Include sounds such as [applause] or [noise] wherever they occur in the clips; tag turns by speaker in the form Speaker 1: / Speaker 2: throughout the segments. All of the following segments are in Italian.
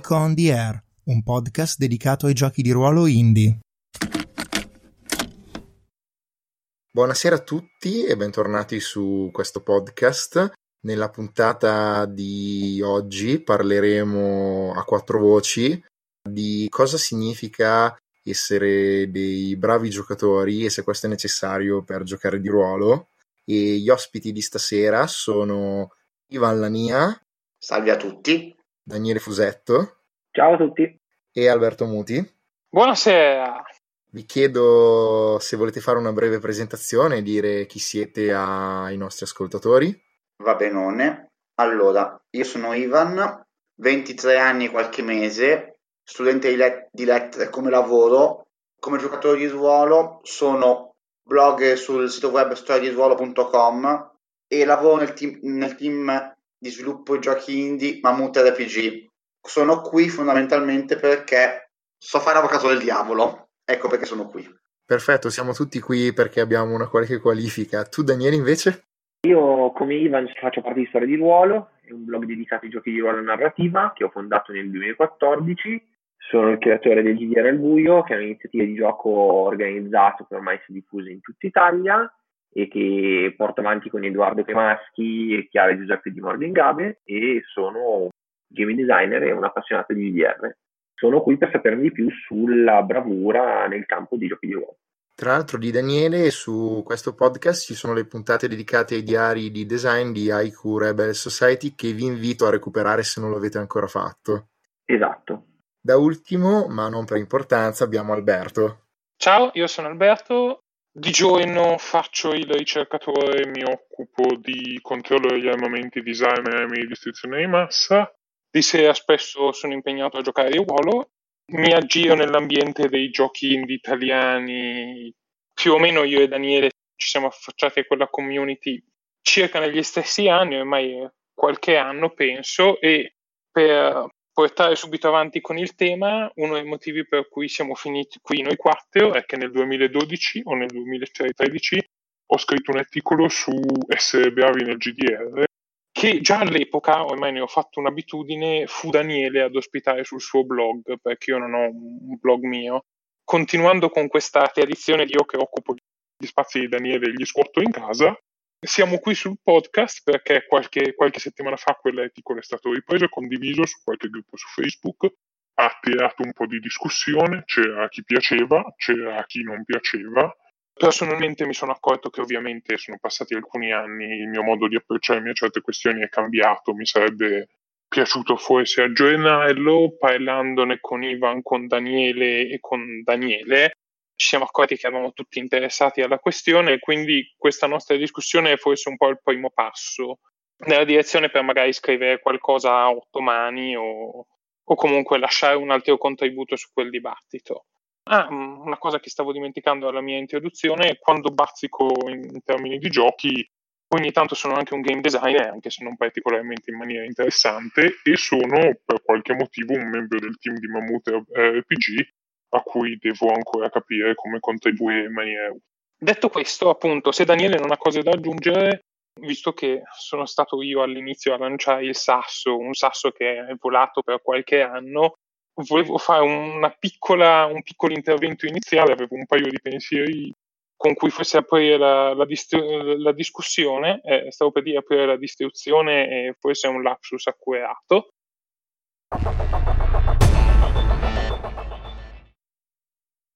Speaker 1: Nico on the Air, un podcast dedicato ai giochi di ruolo indie.
Speaker 2: Buonasera a tutti e bentornati su questo podcast. Nella puntata di oggi parleremo a quattro voci di cosa significa essere dei bravi giocatori e se questo è necessario per giocare di ruolo. E gli ospiti di stasera sono Ivan Lania.
Speaker 3: Salve a tutti.
Speaker 2: Daniele Fusetto.
Speaker 4: Ciao a tutti.
Speaker 2: E Alberto Muti.
Speaker 5: Buonasera.
Speaker 2: Vi chiedo se volete fare una breve presentazione e dire chi siete ai nostri ascoltatori.
Speaker 3: Va benone. Allora, io sono Ivan, 23 anni e qualche mese, studente di, let- di lettere come lavoro. Come giocatore di ruolo sono blogger sul sito web storiadiruolo.com e lavoro nel team, nel team di sviluppo giochi indie Mammut RPG. Sono qui fondamentalmente perché so fare avvocato del diavolo. Ecco perché sono qui.
Speaker 2: Perfetto, siamo tutti qui perché abbiamo una qualche qualifica. Tu, Daniele, invece?
Speaker 4: Io, come Ivan, faccio parte di Storia di Ruolo, è un blog dedicato ai giochi di ruolo e narrativa che ho fondato nel 2014. Sono il creatore del GDR al buio, che è un'iniziativa di gioco organizzato che ormai si è diffusa in tutta Italia e che porto avanti con Edoardo Cremaschi e Chiara Giuseppe di Morgan Gabe e sono game designer e un appassionato di VDR. Sono qui per saperne di più sulla bravura nel campo di giochi di ruolo.
Speaker 2: Tra l'altro di Daniele su questo podcast ci sono le puntate dedicate ai diari di design di Haiku Rebel Society che vi invito a recuperare se non l'avete ancora fatto.
Speaker 4: Esatto.
Speaker 2: Da ultimo, ma non per importanza, abbiamo Alberto.
Speaker 5: Ciao, io sono Alberto, di giorno faccio il ricercatore, mi occupo di controllo degli armamenti, design e armi di distruzione di massa. Di sera spesso sono impegnato a giocare di ruolo. Mi aggiro nell'ambiente dei giochi indie italiani. Più o meno io e Daniele ci siamo affacciati a quella community circa negli stessi anni, ormai qualche anno penso, e per portare subito avanti con il tema, uno dei motivi per cui siamo finiti qui noi quattro è che nel 2012 o nel 2013 ho scritto un articolo su essere bravi nel GDR che già all'epoca, ormai ne ho fatto un'abitudine, fu Daniele ad ospitare sul suo blog, perché io non ho un blog mio. Continuando con questa tradizione di io che occupo gli spazi di Daniele e gli scuoto in casa, siamo qui sul podcast perché qualche, qualche settimana fa quell'articolo è stato ripreso e condiviso su qualche gruppo su Facebook. Ha attirato un po' di discussione, c'era chi piaceva, c'era chi non piaceva. Personalmente mi sono accorto che ovviamente sono passati alcuni anni, il mio modo di approcciarmi a certe questioni è cambiato, mi sarebbe piaciuto forse aggiornarlo parlandone con Ivan, con Daniele e con Daniele ci siamo accorti che eravamo tutti interessati alla questione e quindi questa nostra discussione è forse un po' il primo passo nella direzione per magari scrivere qualcosa a otto mani o, o comunque lasciare un altro contributo su quel dibattito. Ah, mm, una cosa che stavo dimenticando alla mia introduzione, quando bazzico in termini di giochi, ogni tanto sono anche un game designer, anche se non particolarmente in maniera interessante, e sono per qualche motivo un membro del team di Mammut RPG a cui devo ancora capire come contribuire in maniera utile. Detto questo, appunto, se Daniele non ha cose da aggiungere, visto che sono stato io all'inizio a lanciare il sasso, un sasso che è volato per qualche anno, volevo fare piccola, un piccolo intervento iniziale, avevo un paio di pensieri con cui forse aprire la, la, distru- la discussione, eh, stavo per dire aprire la distruzione e forse è un lapsus accurato.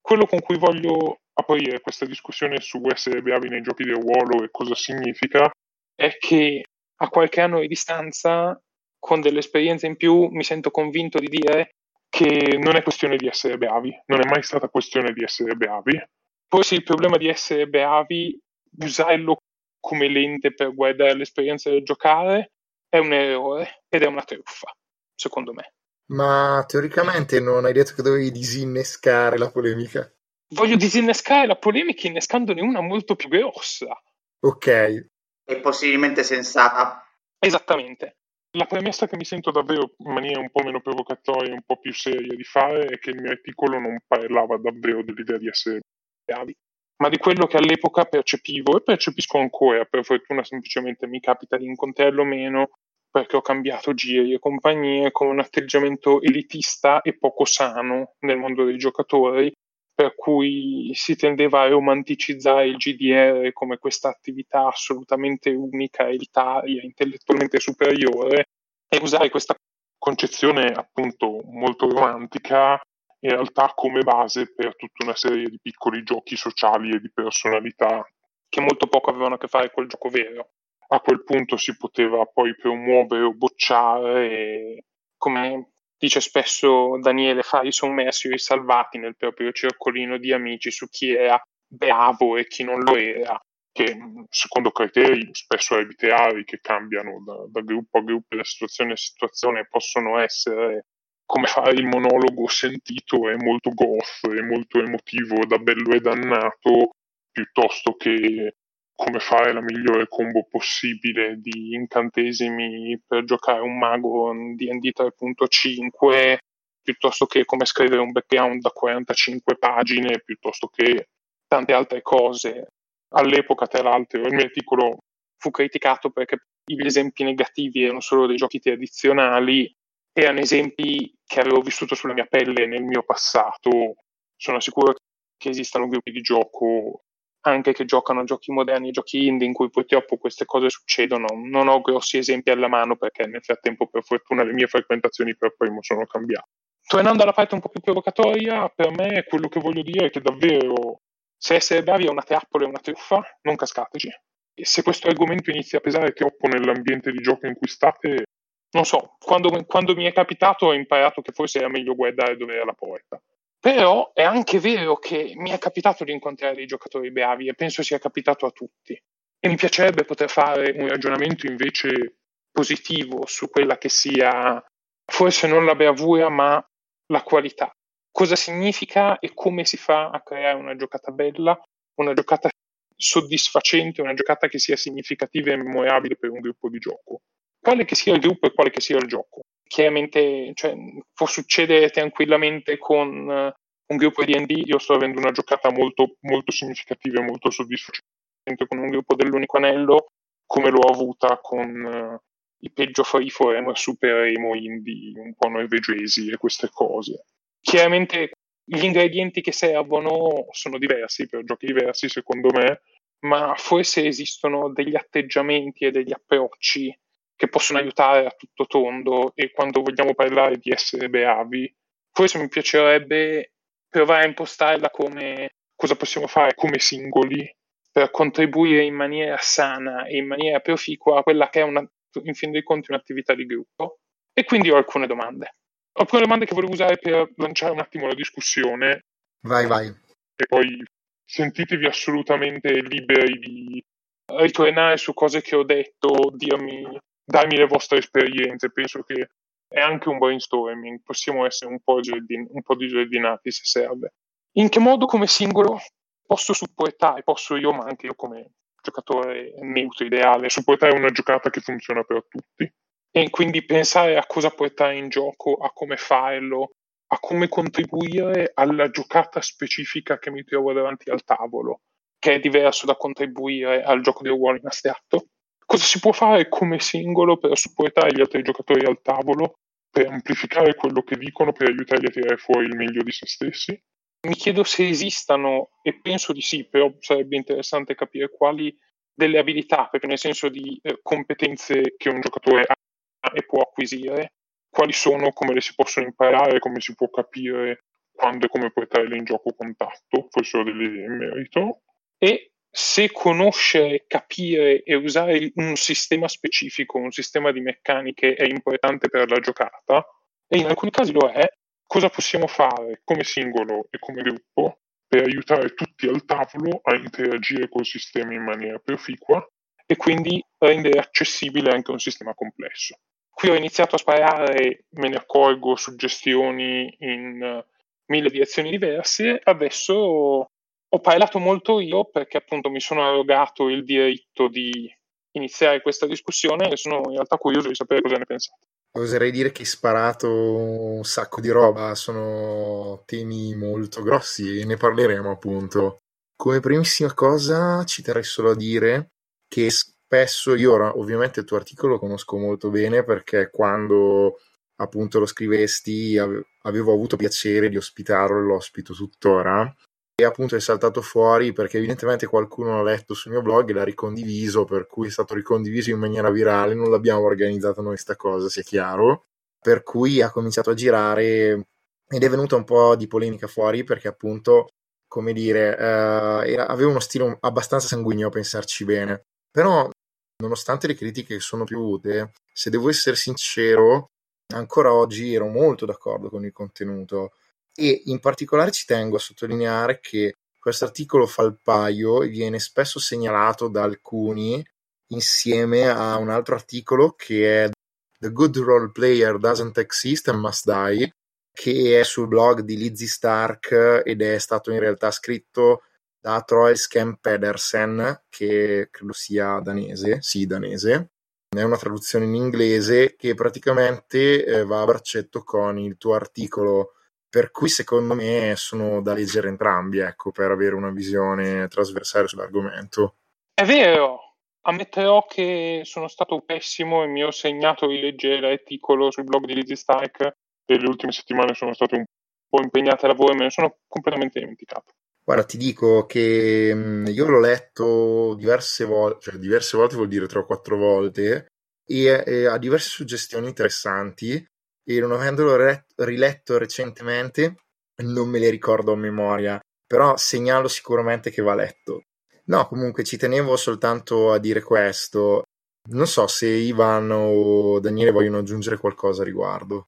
Speaker 5: Quello con cui voglio aprire questa discussione su essere bravi nei giochi di ruolo e cosa significa è che a qualche anno di distanza, con delle esperienze in più, mi sento convinto di dire che non è questione di essere bravi, non è mai stata questione di essere bravi. Forse il problema di essere bravi, usarlo come lente per guardare l'esperienza del giocare, è un errore ed è una truffa, secondo me.
Speaker 2: Ma teoricamente non hai detto che dovevi disinnescare la polemica?
Speaker 5: Voglio disinnescare la polemica innescandone una molto più grossa.
Speaker 2: Ok.
Speaker 3: E possibilmente sensata.
Speaker 5: Esattamente. La premessa che mi sento davvero in maniera un po' meno provocatoria e un po' più seria di fare è che il mio articolo non parlava davvero dell'idea di essere bravi, ma di quello che all'epoca percepivo e percepisco ancora, per fortuna semplicemente mi capita di incontrarlo meno, perché ho cambiato giri e compagnie con un atteggiamento elitista e poco sano nel mondo dei giocatori, per cui si tendeva a romanticizzare il GDR come questa attività assolutamente unica, elitaria, intellettualmente superiore e usare questa concezione appunto molto romantica in realtà come base per tutta una serie di piccoli giochi sociali e di personalità che molto poco avevano a che fare col gioco vero a quel punto si poteva poi promuovere o bocciare e, come dice spesso Daniele, fare i sommersi o i salvati nel proprio circolino di amici su chi era bravo e chi non lo era, che secondo criteri spesso arbitrari che cambiano da, da gruppo a gruppo, da situazione a situazione, possono essere come fare il monologo sentito e molto goth e molto emotivo da bello e dannato piuttosto che come fare la migliore combo possibile di incantesimi per giocare un mago D&D 3.5 piuttosto che come scrivere un background da 45 pagine piuttosto che tante altre cose. All'epoca, tra l'altro, il mio articolo fu criticato perché gli esempi negativi erano solo dei giochi tradizionali, erano esempi che avevo vissuto sulla mia pelle nel mio passato. Sono sicuro che esistano gruppi di gioco anche che giocano giochi moderni, giochi indie in cui purtroppo queste cose succedono. Non ho grossi esempi alla mano perché nel frattempo per fortuna le mie frequentazioni per primo sono cambiate. Tornando alla parte un po' più provocatoria, per me quello che voglio dire è che davvero se essere bravi è una trappola e una truffa, non cascateci. E se questo argomento inizia a pesare troppo nell'ambiente di gioco in cui state, non so, quando, quando mi è capitato ho imparato che forse era meglio guardare dove era la porta. Però è anche vero che mi è capitato di incontrare dei giocatori bravi e penso sia capitato a tutti. E mi piacerebbe poter fare un ragionamento invece positivo su quella che sia forse non la bravura ma la qualità. Cosa significa e come si fa a creare una giocata bella, una giocata soddisfacente, una giocata che sia significativa e memorabile per un gruppo di gioco. Quale che sia il gruppo e quale che sia il gioco chiaramente cioè, può succedere tranquillamente con uh, un gruppo di D&D. Io sto avendo una giocata molto, molto significativa e molto soddisfacente con un gruppo dell'unico anello, come l'ho avuta con uh, i peggio free forever super emo indie un po' norvegesi e queste cose. Chiaramente gli ingredienti che servono sono diversi per giochi diversi secondo me, ma forse esistono degli atteggiamenti e degli approcci che possono aiutare a tutto tondo e quando vogliamo parlare di essere bravi, forse mi piacerebbe provare a impostarla come cosa possiamo fare come singoli per contribuire in maniera sana e in maniera proficua a quella che è una, in fin dei conti un'attività di gruppo. E quindi ho alcune domande. Ho alcune domande che volevo usare per lanciare un attimo la discussione.
Speaker 2: Vai, vai.
Speaker 5: E poi sentitevi assolutamente liberi di ritornare su cose che ho detto, dirmi darmi le vostre esperienze, penso che è anche un brainstorming, possiamo essere un po', giardin- un po disordinati se serve. In che modo come singolo posso supportare, posso io, ma anche io come giocatore neutro ideale, supportare una giocata che funziona per tutti? E quindi pensare a cosa portare in gioco, a come farlo, a come contribuire alla giocata specifica che mi trovo davanti al tavolo, che è diverso da contribuire al gioco di ruolo in astratto Cosa si può fare come singolo per supportare gli altri giocatori al tavolo, per amplificare quello che dicono, per aiutarli a tirare fuori il meglio di se stessi? Mi chiedo se esistano, e penso di sì, però sarebbe interessante capire quali delle abilità, perché nel senso di eh, competenze che un giocatore ha e può acquisire, quali sono, come le si possono imparare, come si può capire quando e come portarle in gioco contatto, forse ho delle idee in merito, e se conoscere, capire e usare un sistema specifico, un sistema di meccaniche è importante per la giocata, e in alcuni casi lo è, cosa possiamo fare come singolo e come gruppo per aiutare tutti al tavolo a interagire col sistema in maniera proficua e quindi rendere accessibile anche un sistema complesso. Qui ho iniziato a sparare, me ne accorgo, suggestioni in mille direzioni diverse, adesso ho parlato molto io perché appunto mi sono arrogato il diritto di iniziare questa discussione e sono in realtà curioso di sapere cosa ne pensate.
Speaker 2: Oserei dire che hai sparato un sacco di roba, sono temi molto grossi e ne parleremo appunto. Come primissima cosa ci terrei solo a dire che spesso, io ora ovviamente il tuo articolo lo conosco molto bene perché quando appunto lo scrivesti avevo avuto piacere di ospitarlo e lo tuttora e appunto è saltato fuori perché evidentemente qualcuno l'ha letto sul mio blog e l'ha ricondiviso, per cui è stato ricondiviso in maniera virale, non l'abbiamo organizzato noi sta cosa, sia chiaro, per cui ha cominciato a girare ed è venuta un po' di polemica fuori perché appunto, come dire, eh, era, aveva uno stile abbastanza sanguigno a pensarci bene, però nonostante le critiche che sono piovute, se devo essere sincero, ancora oggi ero molto d'accordo con il contenuto e in particolare ci tengo a sottolineare che questo articolo fa il paio e viene spesso segnalato da alcuni insieme a un altro articolo che è The Good Role Player Doesn't Exist and Must Die, che è sul blog di Lizzie Stark ed è stato in realtà scritto da Troy Scam Pedersen, che credo sia danese, sì, danese. È una traduzione in inglese che praticamente eh, va a braccetto con il tuo articolo per cui secondo me sono da leggere entrambi, ecco, per avere una visione trasversale sull'argomento.
Speaker 5: È vero, ammetterò che sono stato pessimo e mi ho segnato di leggere l'articolo sul blog di Lizzie Stark e le ultime settimane sono state un po' impegnate a lavoro e me ne sono completamente dimenticato.
Speaker 2: Guarda, ti dico che io l'ho letto diverse volte, cioè diverse volte vuol dire tre o quattro volte, e, e ha diverse suggestioni interessanti e non avendolo re- riletto recentemente non me le ricordo a memoria, però segnalo sicuramente che va letto. No, comunque ci tenevo soltanto a dire questo. Non so se Ivan o Daniele vogliono aggiungere qualcosa a riguardo.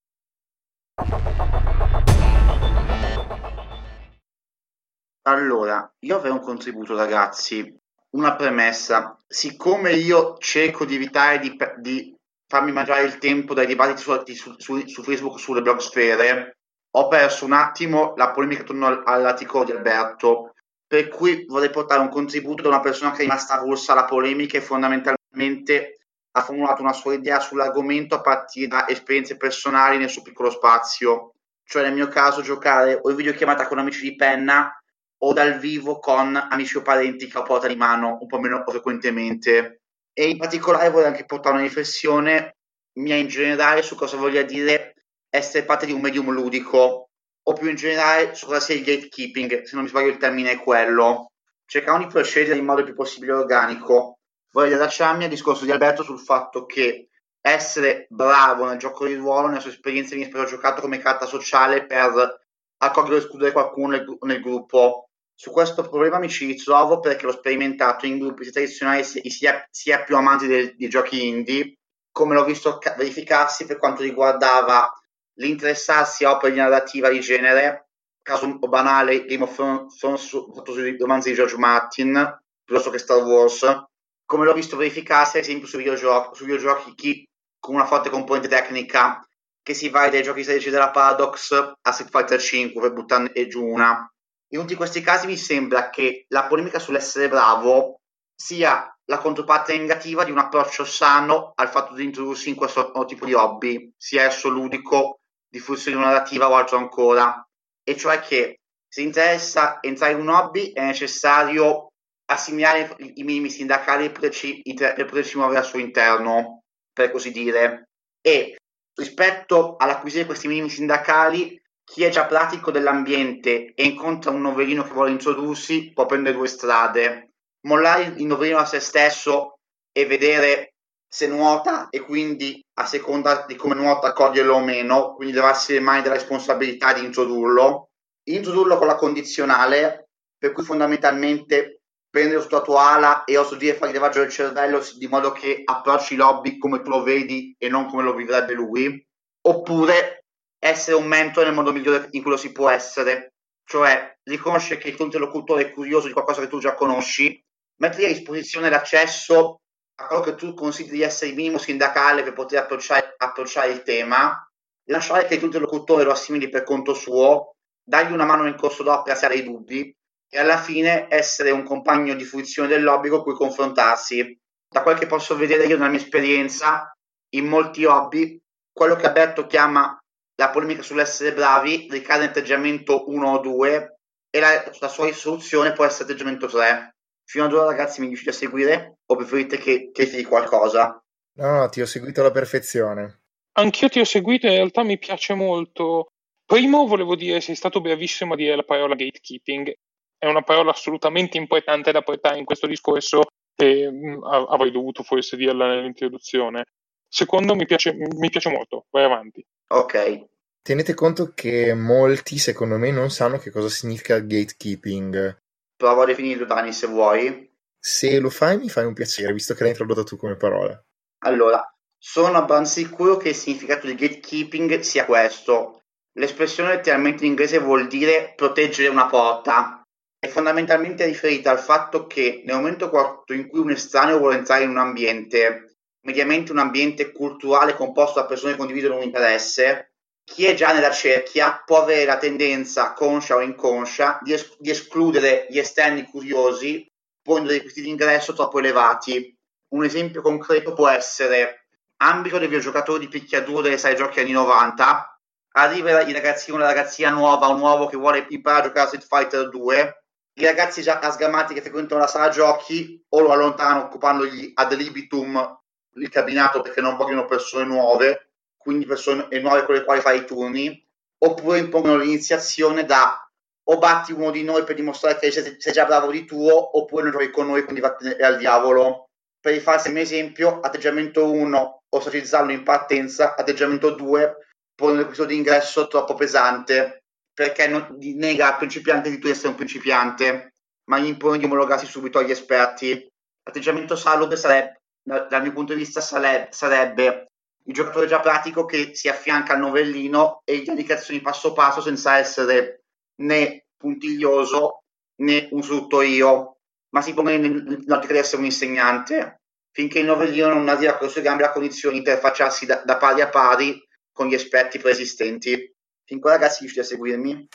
Speaker 3: Allora, io avrei un contributo, ragazzi. Una premessa. Siccome io cerco di evitare di, di farmi mangiare il tempo dai dibattiti su, su, su Facebook sulle blog sfere, ho perso un attimo la polemica attorno all'articolo di Alberto, per cui vorrei portare un contributo da una persona che è rimasta avulsa alla polemica e fondamentalmente ha formulato una sua idea sull'argomento a partire da esperienze personali nel suo piccolo spazio, cioè nel mio caso giocare o in videochiamata con amici di penna o dal vivo con amici o parenti che ho portato di mano un po' meno frequentemente e in particolare vorrei anche portare una riflessione mia in generale su cosa voglia dire essere parte di un medium ludico o più in generale su cosa sia il gatekeeping, se non mi sbaglio il termine è quello, cercando di procedere in modo il più possibile organico. Vorrei rilacciarmi al discorso di Alberto sul fatto che essere bravo nel gioco di ruolo, nella sua esperienza, mi ha giocato come carta sociale per accogliere o escludere qualcuno nel, nel gruppo su questo problema mi ci ritrovo perché l'ho sperimentato in gruppi tradizionali sia, sia più amanti del, dei giochi indie, come l'ho visto verificarsi per quanto riguardava l'interessarsi a opere di narrativa di genere, caso un po' banale, Game of Thrones fatto sui romanzi di George Martin, piuttosto che Star Wars, come l'ho visto verificarsi ad esempio su videogiochi, su videogiochi chi, con una forte componente tecnica che si va dai giochi strategici della Paradox a Street Fighter 5 per buttarne giù una in tutti questi casi mi sembra che la polemica sull'essere bravo sia la controparte negativa di un approccio sano al fatto di introdursi in questo tipo di hobby, sia esso ludico, diffusione narrativa o altro ancora. E cioè che se interessa entrare in un hobby è necessario assimilare i minimi sindacali per poterci, per poterci muovere al suo interno, per così dire. E rispetto all'acquisire questi minimi sindacali chi è già pratico dell'ambiente e incontra un novellino che vuole introdursi può prendere due strade. Mollare il novellino a se stesso e vedere se nuota e quindi a seconda di come nuota coglierlo o meno, quindi levarsi le mani della responsabilità di introdurlo. Introdurlo con la condizionale, per cui fondamentalmente prendere sotto la tua ala e oso dire fare il levaggio del cervello di modo che approcci l'hobby come tu lo vedi e non come lo vivrebbe lui. Oppure essere un mentore nel modo migliore in cui lo si può essere, cioè riconoscere che il tuo interlocutore è curioso di qualcosa che tu già conosci, mettere a disposizione l'accesso a quello che tu consideri essere il minimo sindacale per poter approcciare, approcciare il tema, lasciare che il tuo interlocutore lo assimili per conto suo, dargli una mano nel corso d'opera se ha dei dubbi e alla fine essere un compagno di fruizione dell'hobby con cui confrontarsi. Da quel che posso vedere io nella mia esperienza, in molti hobby, quello che Alberto chiama la polemica sull'essere bravi ricade in atteggiamento 1 o 2 e la, la sua risoluzione può essere atteggiamento 3. Fino ad ora ragazzi mi riuscite a seguire o preferite che, che ti qualcosa?
Speaker 2: No, no, ti ho seguito alla perfezione.
Speaker 5: Anch'io ti ho seguito, in realtà mi piace molto. Primo volevo dire, sei stato bravissimo a dire la parola gatekeeping. È una parola assolutamente importante da portare in questo discorso e mh, avrei dovuto forse dirla nell'introduzione. Secondo mi piace, mi piace molto, vai avanti.
Speaker 3: Ok.
Speaker 2: Tenete conto che molti, secondo me, non sanno che cosa significa gatekeeping.
Speaker 3: Prova a definirlo, Dani, se vuoi.
Speaker 2: Se lo fai, mi fai un piacere, visto che l'hai introdotta tu come parola.
Speaker 3: Allora, sono abbastanza sicuro che il significato di gatekeeping sia questo. L'espressione letteralmente in inglese vuol dire proteggere una porta. È fondamentalmente riferita al fatto che nel momento in cui un estraneo vuole entrare in un ambiente, mediamente un ambiente culturale composto da persone che condividono un interesse, chi è già nella cerchia può avere la tendenza, conscia o inconscia, di, es- di escludere gli esterni curiosi ponendo dei requisiti di ingresso troppo elevati. Un esempio concreto può essere ambito del videogiocatore di picchiaduro delle sale giochi anni 90, arriva il ragazzino la ragazzina nuova o nuovo che vuole imparare a giocare a Street Fighter 2, i ragazzi già asgamati che frequentano la sala giochi o lo allontanano occupandogli ad libitum il cabinato perché non vogliono persone nuove quindi persone nuove con le quali fare i turni, oppure impongono l'iniziazione da o batti uno di noi per dimostrare che sei, sei già bravo di tuo, oppure non giochi con noi, quindi vattene al diavolo. Per rifarsi mio esempio, atteggiamento 1, ostracizzarlo in partenza, atteggiamento 2, porre questo di ingresso troppo pesante, perché non, nega al principiante di tu essere un principiante, ma gli impone di omologarsi subito agli esperti. Atteggiamento salubre sarebbe, dal mio punto di vista, sarebbe, sarebbe il giocatore già pratico che si affianca al novellino e gli indicazioni passo passo senza essere né puntiglioso né un fruttoio, ma si pone nell'ottica di essere un insegnante, finché il novellino non arriva con le sue gambe a condizioni di interfacciarsi da, da pari a pari con gli esperti preesistenti. Fin qua ragazzi riuscite a seguirmi?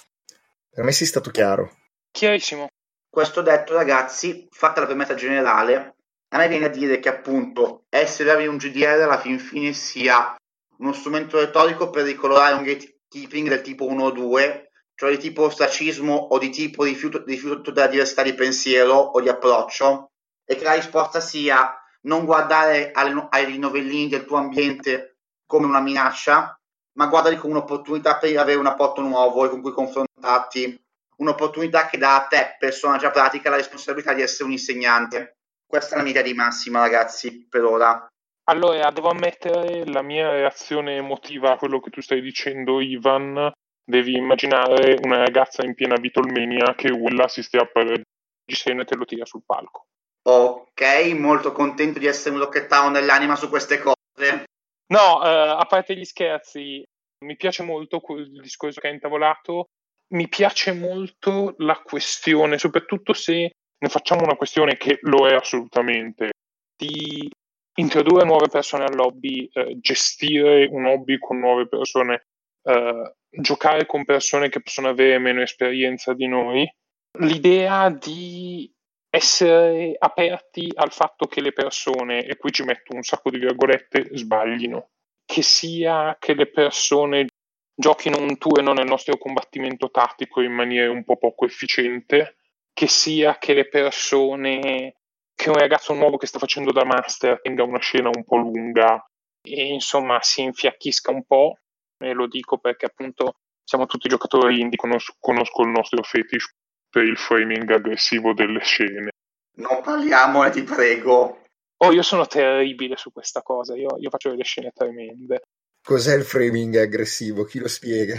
Speaker 2: Per me sei stato chiaro.
Speaker 5: Chiarissimo.
Speaker 3: Questo detto ragazzi, fatta la premessa generale, a me viene a dire che appunto essere un GDR alla fin fine sia uno strumento retorico per ricolorare un gatekeeping del tipo 1 o 2, cioè di tipo ostracismo o di tipo rifiuto, rifiuto della diversità di pensiero o di approccio, e che la risposta sia non guardare alle, ai novellini del tuo ambiente come una minaccia, ma guardali come un'opportunità per avere un apporto nuovo e con cui confrontarti, un'opportunità che dà a te, persona già pratica, la responsabilità di essere un insegnante. Questa è la mia idea di massima, ragazzi, per ora.
Speaker 5: Allora, devo ammettere la mia reazione emotiva a quello che tu stai dicendo, Ivan. Devi immaginare una ragazza in piena vitolmenia che urla, si stia per Gisene e te lo tira sul palco.
Speaker 3: Ok, molto contento di essere un locchettao nell'anima su queste cose.
Speaker 5: No, eh, a parte gli scherzi, mi piace molto quel discorso che hai intavolato. Mi piace molto la questione, soprattutto se ne facciamo una questione che lo è assolutamente, di introdurre nuove persone al lobby, eh, gestire un hobby con nuove persone, eh, giocare con persone che possono avere meno esperienza di noi, l'idea di essere aperti al fatto che le persone, e qui ci metto un sacco di virgolette, sbaglino, che sia che le persone giochino un turno nel nostro combattimento tattico in maniera un po' poco efficiente, che sia che le persone, che un ragazzo nuovo che sta facendo da master tenga una scena un po' lunga e insomma si infiacchisca un po', e lo dico perché appunto siamo tutti giocatori indie, conosco, conosco il nostro fetish per il framing aggressivo delle scene.
Speaker 3: Non parliamone, ti prego.
Speaker 5: Oh, io sono terribile su questa cosa, io, io faccio delle scene tremende.
Speaker 2: Cos'è il framing aggressivo? Chi lo spiega?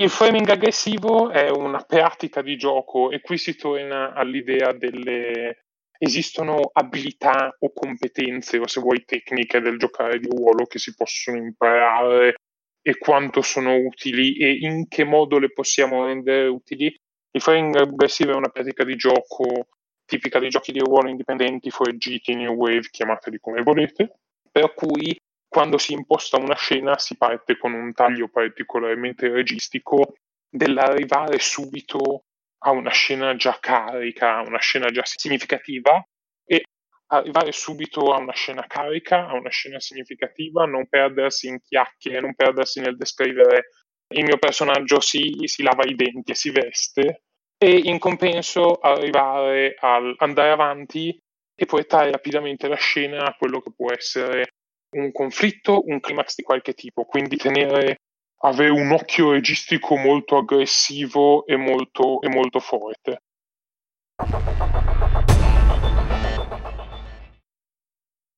Speaker 5: Il framing aggressivo è una pratica di gioco e qui si torna all'idea delle esistono abilità o competenze o se vuoi tecniche del giocare di ruolo che si possono imparare e quanto sono utili e in che modo le possiamo rendere utili. Il framing aggressivo è una pratica di gioco tipica dei giochi di ruolo indipendenti, fuoriggiti, new wave, chiamateli come volete, per cui quando si imposta una scena si parte con un taglio particolarmente registico dell'arrivare subito a una scena già carica, a una scena già significativa e arrivare subito a una scena carica, a una scena significativa, non perdersi in chiacchiere, non perdersi nel descrivere il mio personaggio si, si lava i denti e si veste, e in compenso arrivare al andare avanti e portare rapidamente la scena a quello che può essere un conflitto, un climax di qualche tipo, quindi tenere, avere un occhio registrico molto aggressivo e molto, e molto forte.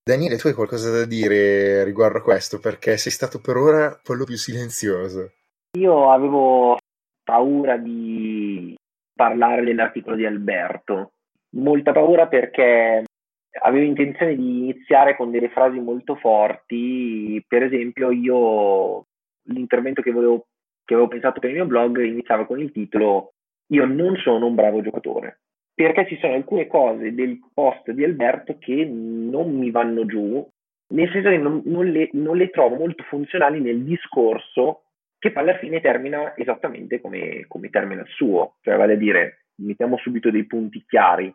Speaker 2: Daniele, tu hai qualcosa da dire riguardo a questo? Perché sei stato per ora quello più silenzioso.
Speaker 4: Io avevo paura di parlare dell'articolo di Alberto, molta paura perché avevo intenzione di iniziare con delle frasi molto forti, per esempio io l'intervento che, volevo, che avevo pensato per il mio blog iniziava con il titolo Io non sono un bravo giocatore, perché ci sono alcune cose del post di Alberto che non mi vanno giù, nel senso che non, non, le, non le, trovo molto funzionali nel discorso che poi alla fine termina esattamente come, come termina il suo, cioè vale a dire mettiamo subito dei punti chiari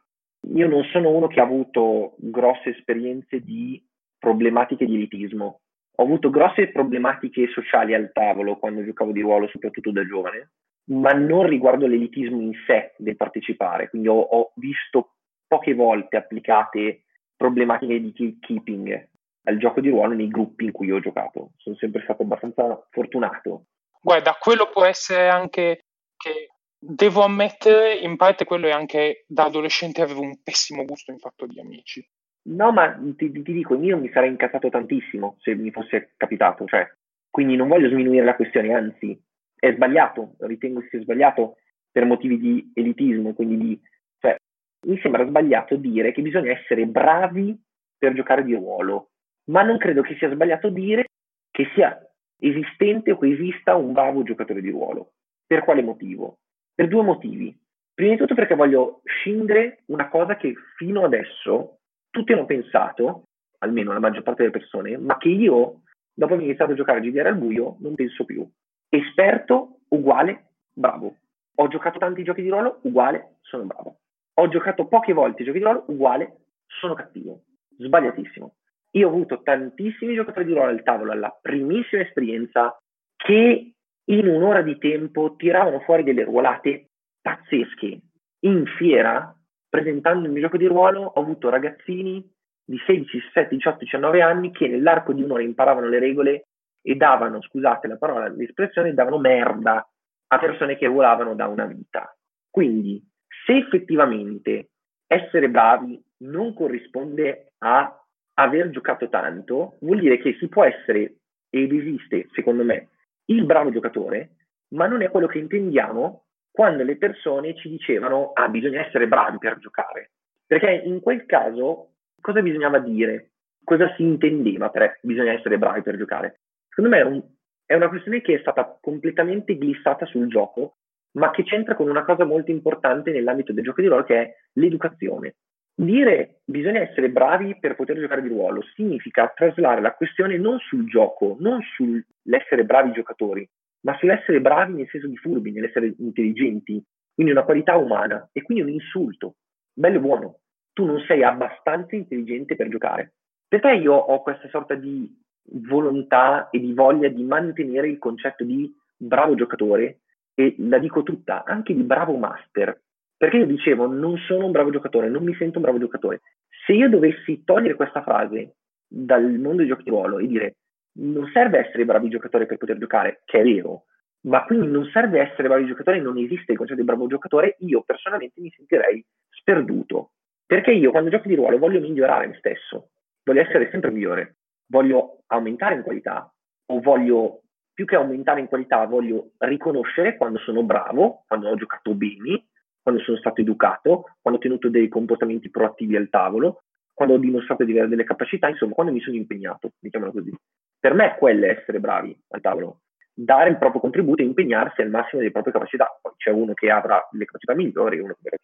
Speaker 4: io non sono uno che ha avuto grosse esperienze di problematiche di elitismo. Ho avuto grosse problematiche sociali al tavolo quando giocavo di ruolo, soprattutto da giovane, ma non riguardo l'elitismo in sé del partecipare. Quindi ho, ho visto poche volte applicate problematiche di keeping al gioco di ruolo nei gruppi in cui ho giocato. Sono sempre stato abbastanza fortunato.
Speaker 5: Guarda, quello può essere anche che Devo ammettere, in parte quello è anche da adolescente avevo un pessimo gusto in fatto di amici.
Speaker 4: No, ma ti, ti dico, io mi sarei incazzato tantissimo se mi fosse capitato, cioè, quindi non voglio sminuire la questione, anzi, è sbagliato, ritengo sia sbagliato per motivi di elitismo, quindi di, cioè, mi sembra sbagliato dire che bisogna essere bravi per giocare di ruolo, ma non credo che sia sbagliato dire che sia esistente o che esista un bravo giocatore di ruolo. Per quale motivo? Per due motivi. Prima di tutto perché voglio scindere una cosa che fino adesso tutti hanno pensato, almeno la maggior parte delle persone, ma che io, dopo aver iniziato a giocare a GDR al buio, non penso più. Esperto uguale bravo. Ho giocato tanti giochi di ruolo, uguale sono bravo. Ho giocato poche volte giochi di ruolo, uguale sono cattivo. Sbagliatissimo. Io ho avuto tantissimi giocatori di ruolo al tavolo alla primissima esperienza che in un'ora di tempo tiravano fuori delle ruolate pazzesche. In fiera, presentando il mio gioco di ruolo, ho avuto ragazzini di 16, 17, 18, 19 anni che nell'arco di un'ora imparavano le regole e davano, scusate la parola, l'espressione, davano merda a persone che ruolavano da una vita. Quindi, se effettivamente essere bravi non corrisponde a aver giocato tanto, vuol dire che si può essere ed esiste, secondo me, il bravo giocatore, ma non è quello che intendiamo quando le persone ci dicevano ah bisogna essere bravi per giocare. Perché in quel caso cosa bisognava dire? Cosa si intendeva per bisogna essere bravi per giocare? Secondo me è, un, è una questione che è stata completamente glissata sul gioco, ma che c'entra con una cosa molto importante nell'ambito del gioco di ruolo che è l'educazione. Dire bisogna essere bravi per poter giocare di ruolo significa traslare la questione non sul gioco, non sull'essere bravi giocatori, ma sull'essere bravi nel senso di furbi, nell'essere intelligenti, quindi una qualità umana e quindi un insulto. Bello e buono, tu non sei abbastanza intelligente per giocare. Perché io ho questa sorta di volontà e di voglia di mantenere il concetto di bravo giocatore e la dico tutta, anche di bravo master, perché io dicevo, non sono un bravo giocatore, non mi sento un bravo giocatore. Se io dovessi togliere questa frase dal mondo dei giochi di ruolo e dire non serve essere bravi giocatori per poter giocare, che è vero, ma quindi non serve essere bravi giocatori, non esiste il concetto di bravo giocatore, io personalmente mi sentirei sperduto. Perché io quando gioco di ruolo voglio migliorare me stesso, voglio essere sempre migliore, voglio aumentare in qualità o voglio più che aumentare in qualità, voglio riconoscere quando sono bravo, quando ho giocato bene quando sono stato educato, quando ho tenuto dei comportamenti proattivi al tavolo, quando ho dimostrato di avere delle capacità, insomma, quando mi sono impegnato, diciamolo così. Per me quello è essere bravi al tavolo, dare il proprio contributo e impegnarsi al massimo delle proprie capacità. Poi c'è uno che avrà delle capacità migliori uno che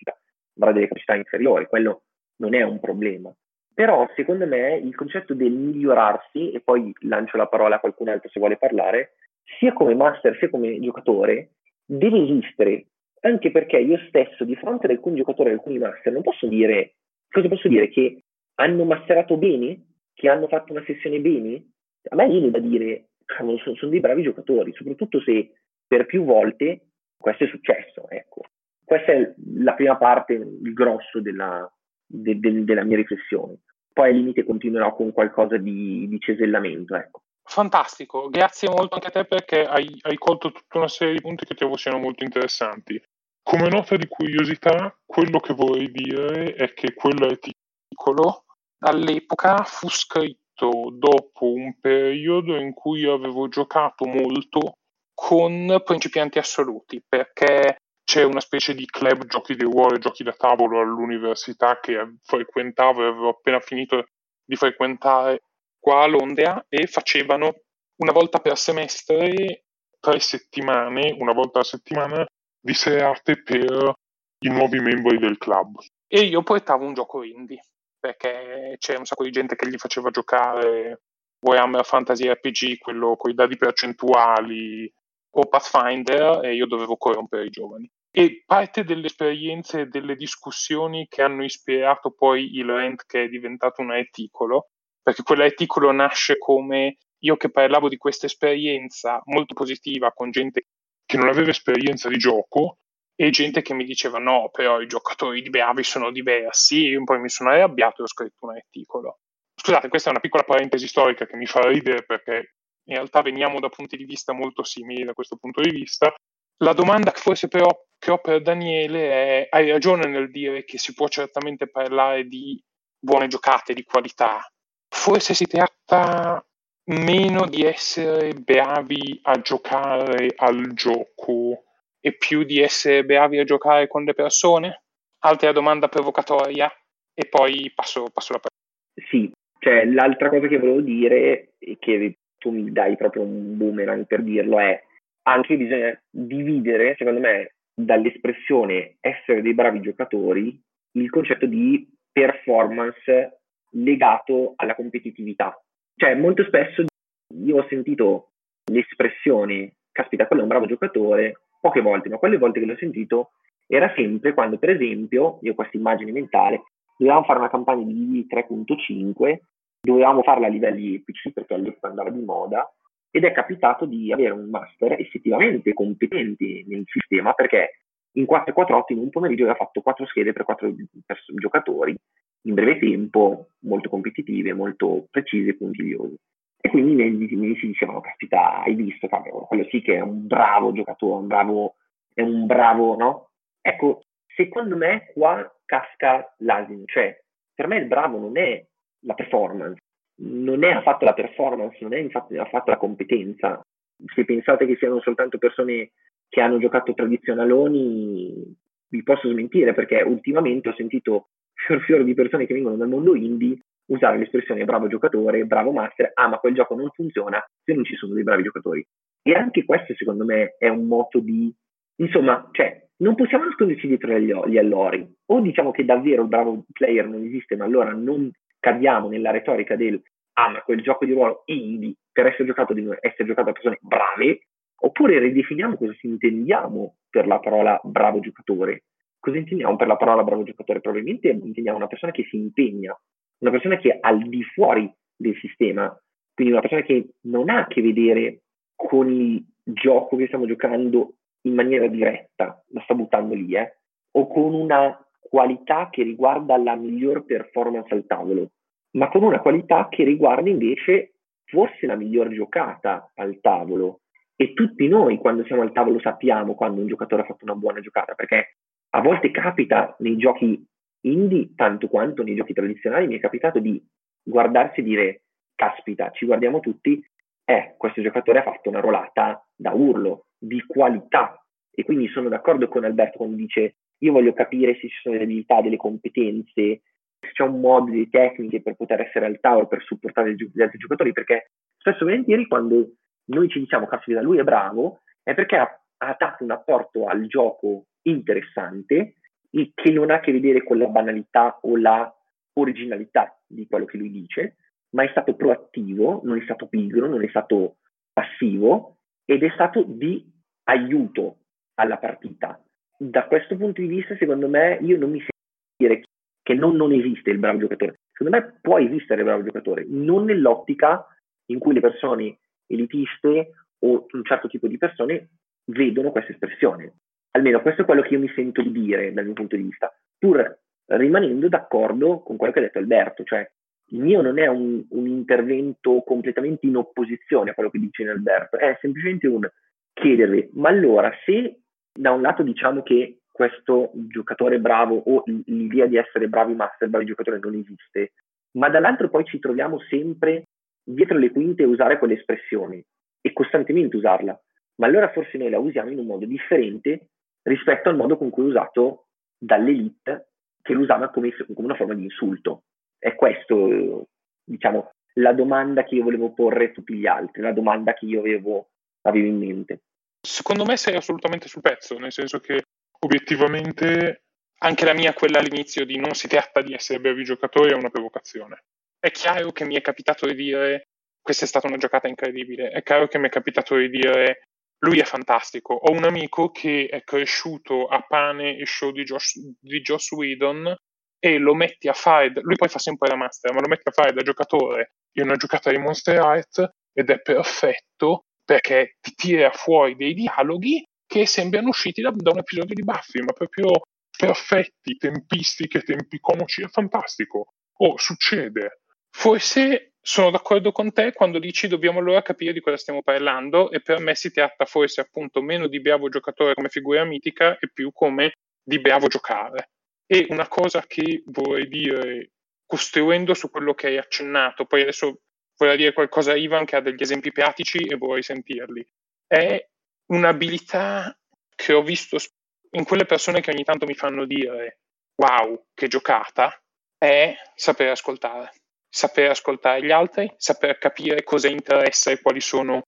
Speaker 4: avrà delle capacità inferiori, quello non è un problema. Però secondo me il concetto del migliorarsi, e poi lancio la parola a qualcun altro se vuole parlare, sia come master sia come giocatore, deve esistere anche perché io stesso, di fronte ad alcuni giocatori, ad alcuni master, non posso dire, cosa posso dire? Che hanno masterato bene? Che hanno fatto una sessione bene? A me viene da dire, cavolo, sono, sono dei bravi giocatori, soprattutto se per più volte questo è successo, ecco. Questa è la prima parte, il grosso della, de, de, della mia riflessione. Poi al limite continuerò con qualcosa di, di cesellamento. Ecco.
Speaker 5: Fantastico, grazie molto anche a te perché hai, hai colto tutta una serie di punti che trovo siano molto interessanti. Come nota di curiosità, quello che vorrei dire è che quell'articolo all'epoca fu scritto dopo un periodo in cui avevo giocato molto con principianti assoluti, perché c'è una specie di club giochi di ruolo e giochi da tavolo all'università che frequentavo e avevo appena finito di frequentare qua a Londra e facevano una volta per semestre, tre settimane, una volta a settimana, di serate per i nuovi membri del club. E io portavo un gioco indie, perché c'era un sacco di gente che gli faceva giocare Warhammer Fantasy RPG, quello con i dadi percentuali, o Pathfinder, e io dovevo corrompere i giovani. E parte delle esperienze e delle discussioni che hanno ispirato poi il Rent, che è diventato un articolo, perché quell'articolo nasce come io che parlavo di questa esperienza molto positiva con gente che non aveva esperienza di gioco e gente che mi diceva no, però i giocatori di Beavi sono diversi, io poi mi sono arrabbiato e ho scritto un articolo. Scusate, questa è una piccola parentesi storica che mi fa ridere perché in realtà veniamo da punti di vista molto simili da questo punto di vista. La domanda che forse però che ho per Daniele è, hai ragione nel dire che si può certamente parlare di buone giocate, di qualità. Forse si tratta meno di essere bravi a giocare al gioco e più di essere bravi a giocare con le persone? Altra domanda provocatoria e poi passo, passo la parola.
Speaker 4: Sì, cioè l'altra cosa che volevo dire e che tu mi dai proprio un boomerang per dirlo è anche bisogna dividere, secondo me, dall'espressione essere dei bravi giocatori il concetto di performance legato alla competitività. Cioè, molto spesso io ho sentito l'espressione, caspita, quello è un bravo giocatore, poche volte, ma quelle volte che l'ho sentito era sempre quando, per esempio, io ho questa immagine mentale, dovevamo fare una campagna di 3.5, dovevamo farla a livelli epici perché all'epoca andava di moda, ed è capitato di avere un master effettivamente competente nel sistema perché in 4-4-8 in un pomeriggio aveva fatto 4 schede per 4 pers- giocatori in breve tempo, molto competitive, molto precise e puntigliose. E quindi mi, si dicevano, caspita, hai visto, cavolo, quello sì che è un bravo giocatore, un bravo, è un bravo, no? Ecco, secondo me qua casca l'asino, cioè per me il bravo non è la performance, non è affatto la performance, non è infatti affatto la competenza. Se pensate che siano soltanto persone che hanno giocato tradizionaloni, vi posso smentire perché ultimamente ho sentito fior fior di persone che vengono dal mondo indie usare l'espressione bravo giocatore, bravo master, ah ma quel gioco non funziona se non ci sono dei bravi giocatori. E anche questo secondo me è un moto di... Insomma, cioè, non possiamo nasconderci dietro gli allori. O diciamo che davvero il bravo player non esiste, ma allora non cadiamo nella retorica del ah ma quel gioco di ruolo indie per essere giocato, di, essere giocato da persone brave, oppure ridefiniamo cosa si intendiamo per la parola bravo giocatore. Cosa intendiamo per la parola bravo giocatore? Probabilmente intendiamo una persona che si impegna, una persona che è al di fuori del sistema, quindi una persona che non ha a che vedere con il gioco che stiamo giocando in maniera diretta, la sta buttando lì, eh, o con una qualità che riguarda la miglior performance al tavolo, ma con una qualità che riguarda invece forse la miglior giocata al tavolo. E tutti noi quando siamo al tavolo sappiamo quando un giocatore ha fatto una buona giocata, perché a volte capita nei giochi indie, tanto quanto nei giochi tradizionali, mi è capitato di guardarsi e dire, caspita, ci guardiamo tutti, eh, questo giocatore ha fatto una rolata da urlo, di qualità. E quindi sono d'accordo con Alberto quando dice io voglio capire se ci sono delle abilità, delle competenze, se c'è un modo, delle tecniche per poter essere al tavolo, per supportare gli altri giocatori, perché spesso e volentieri quando noi ci diciamo caspita lui è bravo, è perché ha, ha dato un apporto al gioco interessante che non ha a che vedere con la banalità o la originalità di quello che lui dice, ma è stato proattivo, non è stato pigro, non è stato passivo ed è stato di aiuto alla partita da questo punto di vista, secondo me, io non mi sento dire che non, non esiste il bravo giocatore. Secondo me può esistere il bravo giocatore, non nell'ottica in cui le persone elitiste o un certo tipo di persone vedono questa espressione. Almeno questo è quello che io mi sento di dire dal mio punto di vista, pur rimanendo d'accordo con quello che ha detto Alberto, cioè il mio non è un, un intervento completamente in opposizione a quello che dice Alberto, è semplicemente un chiedervi, ma allora se da un lato diciamo che questo giocatore bravo o l'idea di essere bravi master, bravi giocatori non esiste, ma dall'altro poi ci troviamo sempre dietro le quinte a usare quelle espressioni e costantemente usarla, ma allora forse noi la usiamo in un modo differente rispetto al modo con cui è usato dall'elite che lo usava come, come una forma di insulto. È questo, diciamo, la domanda che io volevo porre a tutti gli altri, la domanda che io avevo, avevo in mente.
Speaker 5: Secondo me sei assolutamente sul pezzo, nel senso che obiettivamente anche la mia, quella all'inizio di non si tratta di essere bravi giocatori, è una provocazione. È chiaro che mi è capitato di dire questa è stata una giocata incredibile, è chiaro che mi è capitato di dire lui è fantastico. Ho un amico che è cresciuto a pane e show di Josh, di Joss Whedon e lo metti a fare, lui poi fa sempre la master, ma lo metti a fare da giocatore in una giocata di Monster Hearts ed è perfetto perché ti tira fuori dei dialoghi che sembrano usciti da, da un episodio di Buffy, ma proprio perfetti, tempistiche, tempi comici, è fantastico. Oh, succede. Forse sono d'accordo con te quando dici dobbiamo allora capire di cosa stiamo parlando e per me si tratta forse appunto meno di bravo giocatore come figura mitica e più come di bravo giocare. E una cosa che vorrei dire, costruendo su quello che hai accennato, poi adesso vorrei dire qualcosa a Ivan che ha degli esempi pratici e vorrei sentirli, è un'abilità che ho visto in quelle persone che ogni tanto mi fanno dire wow, che giocata, è sapere ascoltare saper ascoltare gli altri, saper capire cosa interessa e quali sono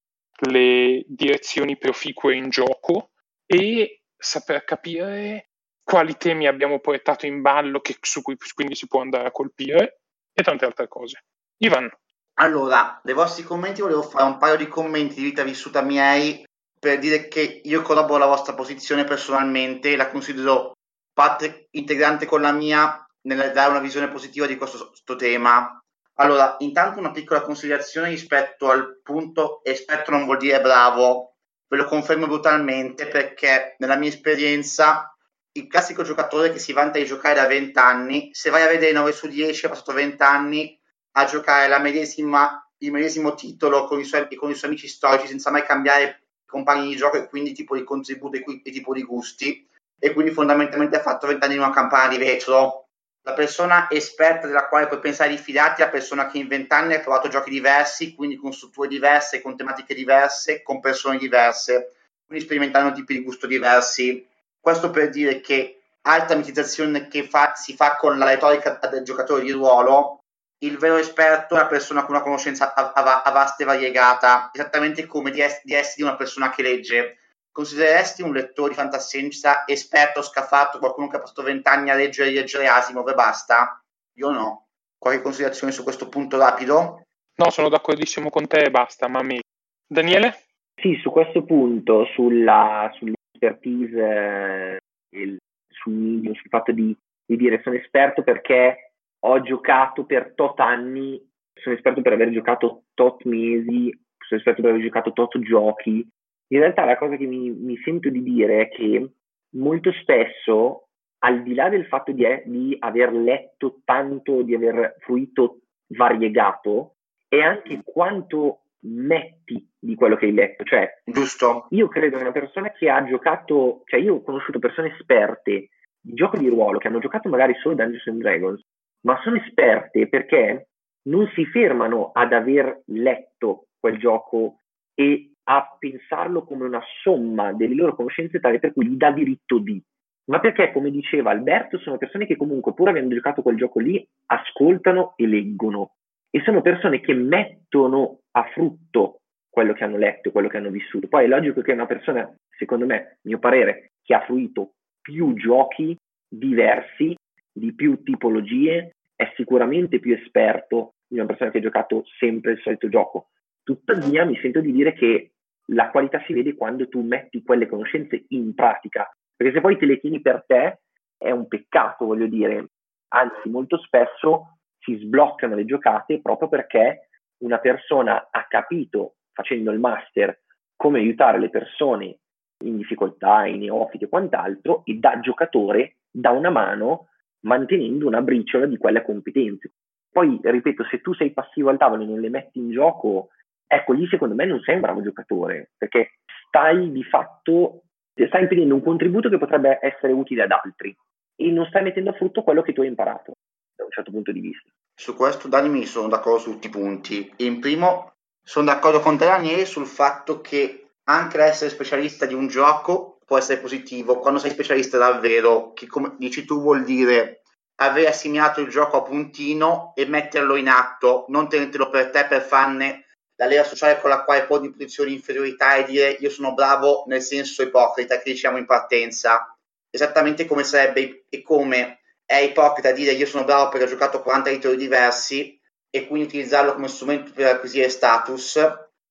Speaker 5: le direzioni proficue in gioco e saper capire quali temi abbiamo portato in ballo che, su cui quindi si può andare a colpire e tante altre cose. Ivan.
Speaker 3: Allora, dei vostri commenti volevo fare un paio di commenti di vita vissuta miei per dire che io collaboro alla vostra posizione personalmente, la considero parte integrante con la mia nel dare una visione positiva di questo, questo tema. Allora, intanto una piccola considerazione rispetto al punto esperto non vuol dire bravo, ve lo confermo brutalmente perché nella mia esperienza il classico giocatore che si vanta di giocare da 20 anni, se vai a vedere 9 su 10 ha passato 20 anni a giocare medesima, il medesimo titolo con i, suoi, con i suoi amici storici senza mai cambiare compagni di gioco e quindi tipo di contributo e, e tipo di gusti. E quindi fondamentalmente ha fatto 20 anni in una campana di vetro la persona esperta della quale puoi pensare di fidarti è la persona che in vent'anni ha provato giochi diversi, quindi con strutture diverse, con tematiche diverse, con persone diverse, quindi sperimentando tipi di gusto diversi. Questo per dire che alta mitizzazione che fa, si fa con la retorica del giocatore di ruolo, il vero esperto è una persona con una conoscenza a, a, a vasta e variegata, esattamente come di, es- di essere una persona che legge Considereresti un lettore di fantascienza esperto, scafato, qualcuno che ha passato vent'anni a leggere e leggere Asimov e basta? Io no. Qualche considerazione su questo punto rapido?
Speaker 5: No, sono d'accordissimo con te e basta, ma me. Daniele?
Speaker 4: Sì, su questo punto, sulla, sull'expertise, eh, sul medium, sul fatto di, di dire sono esperto perché ho giocato per tot anni, sono esperto per aver giocato tot mesi, sono esperto per aver giocato tot giochi, in realtà la cosa che mi, mi sento di dire è che molto spesso, al di là del fatto di, eh, di aver letto tanto, di aver fruito variegato, è anche quanto metti di quello che hai letto. Cioè,
Speaker 3: Giusto.
Speaker 4: Io credo che una persona che ha giocato, cioè io ho conosciuto persone esperte di gioco di ruolo che hanno giocato magari solo Dungeons and Dragons, ma sono esperte perché non si fermano ad aver letto quel gioco e a pensarlo come una somma delle loro conoscenze tale per cui gli dà diritto di. Ma perché, come diceva Alberto, sono persone che comunque, pur avendo giocato quel gioco lì, ascoltano e leggono. E sono persone che mettono a frutto quello che hanno letto, quello che hanno vissuto. Poi è logico che una persona, secondo me, mio parere, che ha fruito più giochi diversi, di più tipologie, è sicuramente più esperto di una persona che ha giocato sempre il solito gioco. Tuttavia mi sento di dire che la qualità si vede quando tu metti quelle conoscenze in pratica, perché se poi te le tieni per te è un peccato, voglio dire, anzi molto spesso si sbloccano le giocate proprio perché una persona ha capito facendo il master come aiutare le persone in difficoltà, in neofiti e quant'altro, e da giocatore dà una mano mantenendo una briciola di quelle competenze. Poi, ripeto, se tu sei passivo al tavolo e non le metti in gioco, ecco, lì secondo me non sei un bravo giocatore, perché stai di fatto, stai impedendo un contributo che potrebbe essere utile ad altri e non stai mettendo a frutto quello che tu hai imparato da un certo punto di vista.
Speaker 3: Su questo, Dani, mi sono d'accordo su tutti i punti. In primo, sono d'accordo con te, Daniele, sul fatto che anche l'essere specialista di un gioco può essere positivo quando sei specialista davvero, che come dici tu vuol dire aver assimilato il gioco a puntino e metterlo in atto, non tenertelo per te per farne la leva sociale con la quale poni in posizione di inferiorità e dire io sono bravo nel senso ipocrita che diciamo in partenza, esattamente come sarebbe e come è ipocrita dire io sono bravo perché ho giocato 40 titoli diversi e quindi utilizzarlo come strumento per acquisire status,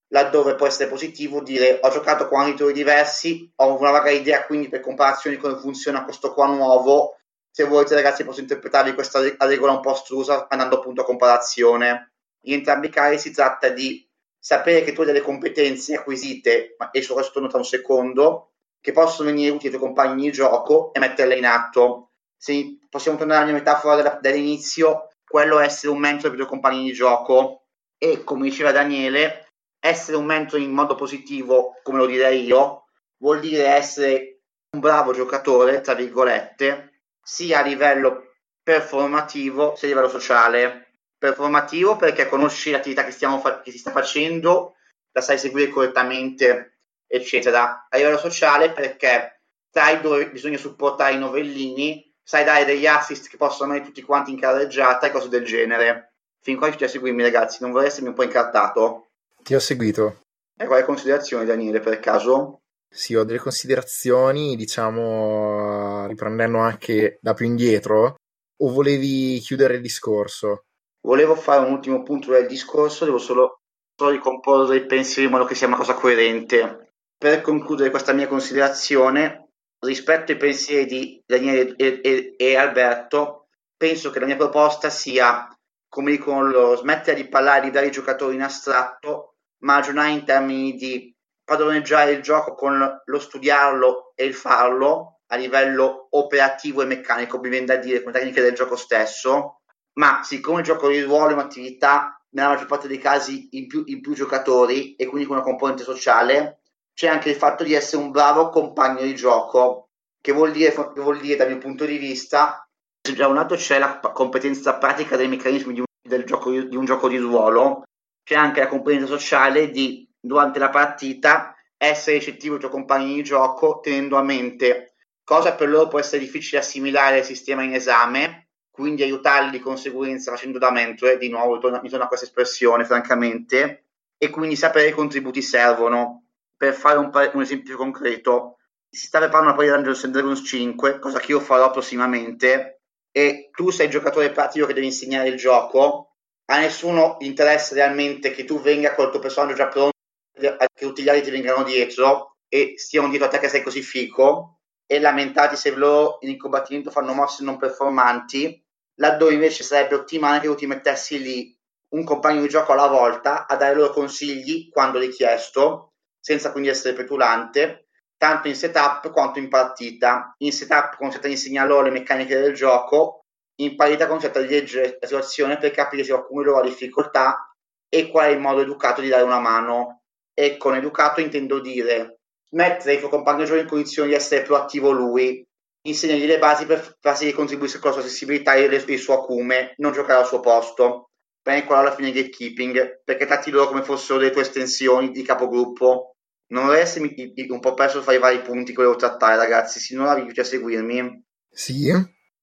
Speaker 3: laddove può essere positivo dire ho giocato 40 titoli diversi, ho una vaga idea quindi per comparazione di come funziona questo qua nuovo, se volete ragazzi posso interpretarvi questa regola un po' astrusa andando appunto a comparazione. In entrambi i casi si tratta di sapere che tu hai delle competenze acquisite, e su questo torno tra un secondo, che possono venire utili ai tuoi compagni di gioco e metterle in atto. Se possiamo tornare alla mia metafora della, dell'inizio, quello è essere un mentore per i tuoi compagni di gioco e, come diceva Daniele, essere un mentore in modo positivo, come lo direi io, vuol dire essere un bravo giocatore, tra virgolette, sia a livello performativo sia a livello sociale performativo perché conosci l'attività che, fa- che si sta facendo, la sai seguire correttamente, eccetera. A livello sociale perché sai dove bisogna supportare i novellini, sai dare degli assist che possono avere tutti quanti in carreggiata e cose del genere. Fin qua riuscite a seguirmi ragazzi, non vorrei essermi un po' incartato.
Speaker 2: Ti ho seguito.
Speaker 3: E quali considerazioni Daniele per caso?
Speaker 2: Sì, ho delle considerazioni, diciamo, riprendendo anche da più indietro, o volevi chiudere il discorso?
Speaker 3: Volevo fare un ultimo punto del discorso, devo solo, solo ricomporre il pensiero in modo che sia una cosa coerente. Per concludere questa mia considerazione, rispetto ai pensieri di Daniele e, e, e Alberto, penso che la mia proposta sia, come dicono loro, smettere di parlare di dare i giocatori in astratto, ma ragionare in termini di padroneggiare il gioco con lo studiarlo e il farlo a livello operativo e meccanico, mi viene da dire, con tecniche del gioco stesso, ma siccome il gioco di ruolo è un'attività nella maggior parte dei casi in più, in più giocatori e quindi con una componente sociale, c'è anche il fatto di essere un bravo compagno di gioco, che vuol dire, che vuol dire dal mio punto di vista, se da un lato c'è la competenza pratica dei meccanismi di un, gioco, di un gioco di ruolo, c'è anche la componente sociale di, durante la partita, essere ricettivo ai tuoi compagni di gioco, tenendo a mente cosa per loro può essere difficile assimilare al sistema in esame, quindi aiutarli di conseguenza facendo da mentore, di nuovo mi torna questa espressione francamente, e quindi sapere i contributi servono. Per fare un, un esempio concreto, si sta preparando una partita di Dungeons Dragons 5, cosa che io farò prossimamente, e tu sei il giocatore pratico che devi insegnare il gioco, a nessuno interessa realmente che tu venga con il tuo personaggio già pronto, che tutti gli altri ti vengano dietro e stiano dietro a te che sei così fico, e lamentarti se loro in combattimento fanno mosse non performanti, laddove invece sarebbe ottimale che tu ti mettessi lì un compagno di gioco alla volta a dare loro consigli quando richiesto, senza quindi essere petulante, tanto in setup quanto in partita. In setup consente di insegnare loro le meccaniche del gioco, in partita consente di leggere la situazione per capire se qualcuno di loro ha difficoltà e qual è il modo educato di dare una mano. E con educato intendo dire mettere il tuo compagno di gioco in condizione di essere proattivo lui, insegnagli le basi per farsi contribuire con la sua sensibilità e il suo acume, non giocare al suo posto. Bene, qua alla fine gatekeeping, perché tratti loro come fossero le tue estensioni di capogruppo. Non vorrei essermi un po' perso fare i vari punti che volevo trattare, ragazzi, se non riuscite a seguirmi.
Speaker 2: Sì.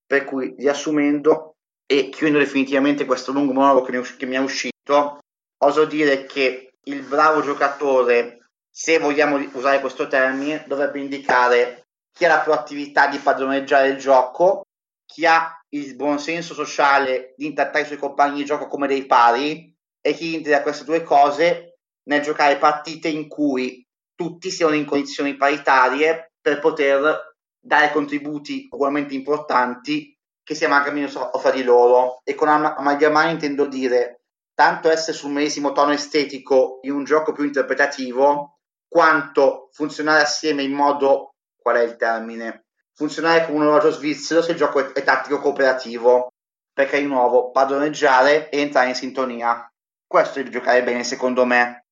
Speaker 3: Per cui, riassumendo e chiudendo definitivamente questo lungo monologo che mi, che mi è uscito, oso dire che il bravo giocatore, se vogliamo usare questo termine, dovrebbe indicare chi ha la proattività di padroneggiare il gioco, chi ha il buonsenso sociale di intrattare i suoi compagni di gioco come dei pari e chi integra queste due cose nel giocare partite in cui tutti siano in condizioni paritarie per poter dare contributi ugualmente importanti che si amalgamino fra di loro. E con am- amalgamare intendo dire tanto essere sul medesimo tono estetico in un gioco più interpretativo, quanto funzionare assieme in modo, qual è il termine? Funzionare come un orologio svizzero se il gioco è, è tattico cooperativo, perché di nuovo padroneggiare e entrare in sintonia. Questo è il giocare bene secondo me.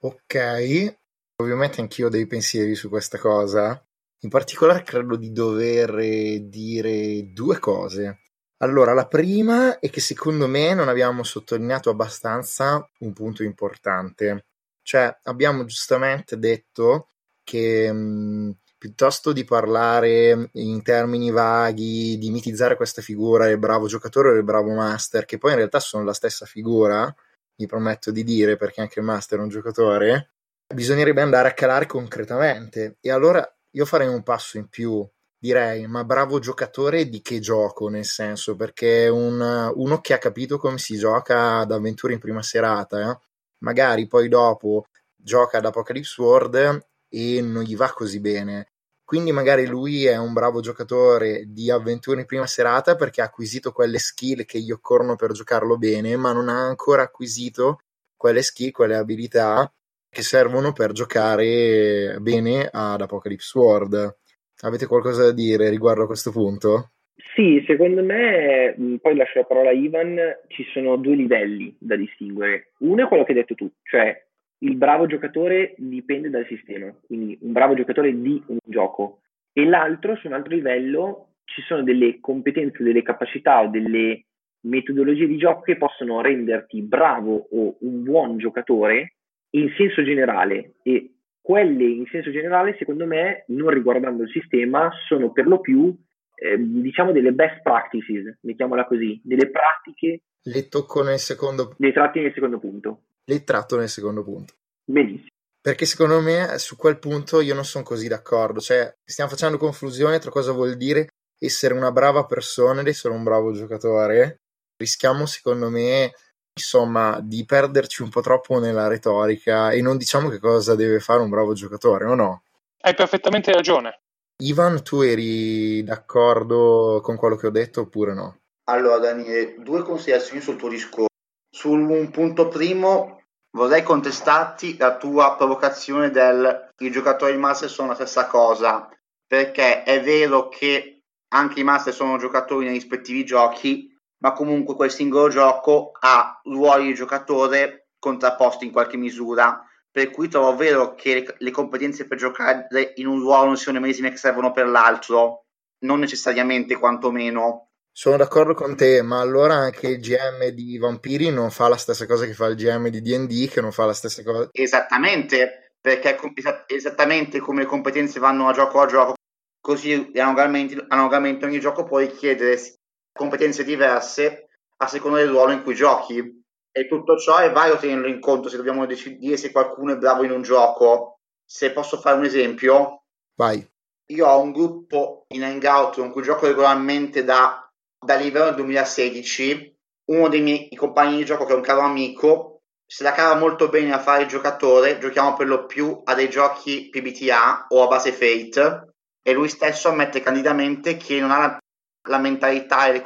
Speaker 2: Ok, ovviamente anch'io ho dei pensieri su questa cosa. In particolare credo di dover dire due cose. Allora, la prima è che secondo me non abbiamo sottolineato abbastanza un punto importante. Cioè, abbiamo giustamente detto che mh, piuttosto di parlare in termini vaghi, di mitizzare questa figura del bravo giocatore o del bravo master, che poi in realtà sono la stessa figura, mi prometto di dire perché anche il master è un giocatore, bisognerebbe andare a calare concretamente. E allora io farei un passo in più. Direi, ma bravo giocatore di che gioco? Nel senso, perché un, uno che ha capito come si gioca ad avventure in prima serata, eh, magari poi dopo gioca ad Apocalypse World e non gli va così bene. Quindi magari lui è un bravo giocatore di avventure in prima serata perché ha acquisito quelle skill che gli occorrono per giocarlo bene, ma non ha ancora acquisito quelle skill, quelle abilità che servono per giocare bene ad Apocalypse World. Avete qualcosa da dire riguardo a questo punto?
Speaker 4: Sì, secondo me, poi lascio la parola a Ivan, ci sono due livelli da distinguere. Uno è quello che hai detto tu, cioè il bravo giocatore dipende dal sistema, quindi un bravo giocatore di un gioco. E l'altro, su un altro livello, ci sono delle competenze, delle capacità o delle metodologie di gioco che possono renderti bravo o un buon giocatore in senso generale e quelle in senso generale secondo me non riguardando il sistema sono per lo più eh, diciamo delle best practices mettiamola così delle pratiche
Speaker 2: le tocco nel secondo
Speaker 4: le tratti nel secondo punto.
Speaker 2: le tratto nel secondo punto.
Speaker 4: Benissimo.
Speaker 2: Perché secondo me su quel punto io non sono così d'accordo. Cioè stiamo facendo confusione tra cosa vuol dire essere una brava persona ed essere un bravo giocatore. Rischiamo secondo me insomma, di perderci un po' troppo nella retorica e non diciamo che cosa deve fare un bravo giocatore, o no?
Speaker 5: Hai perfettamente ragione.
Speaker 2: Ivan, tu eri d'accordo con quello che ho detto oppure no?
Speaker 3: Allora, Daniele, due considerazioni sul tuo discorso. Sul un punto primo, vorrei contestarti la tua provocazione del i giocatori master sono la stessa cosa, perché è vero che anche i master sono giocatori nei rispettivi giochi, ma comunque quel singolo gioco ha ruoli di giocatore contrapposti in qualche misura, per cui trovo vero che le, le competenze per giocare in un ruolo non siano le medesime che servono per l'altro, non necessariamente quantomeno.
Speaker 2: Sono d'accordo con te, ma allora anche il GM di Vampiri non fa la stessa cosa che fa il GM di DD, che non fa la stessa cosa.
Speaker 3: Esattamente, perché esattamente come le competenze vanno a gioco a gioco, così analogamente, analogamente ogni gioco può richiedere competenze diverse a seconda del ruolo in cui giochi. E tutto ciò è vario tenerlo in conto se dobbiamo decidere se qualcuno è bravo in un gioco. Se posso fare un esempio,
Speaker 2: vai.
Speaker 3: Io ho un gruppo in Hangout con cui gioco regolarmente da, da livello 2016. Uno dei miei compagni di gioco, che è un caro amico, se la cava molto bene a fare il giocatore. Giochiamo per lo più a dei giochi PBTA o a base Fate. E lui stesso ammette candidamente che non ha la la mentalità e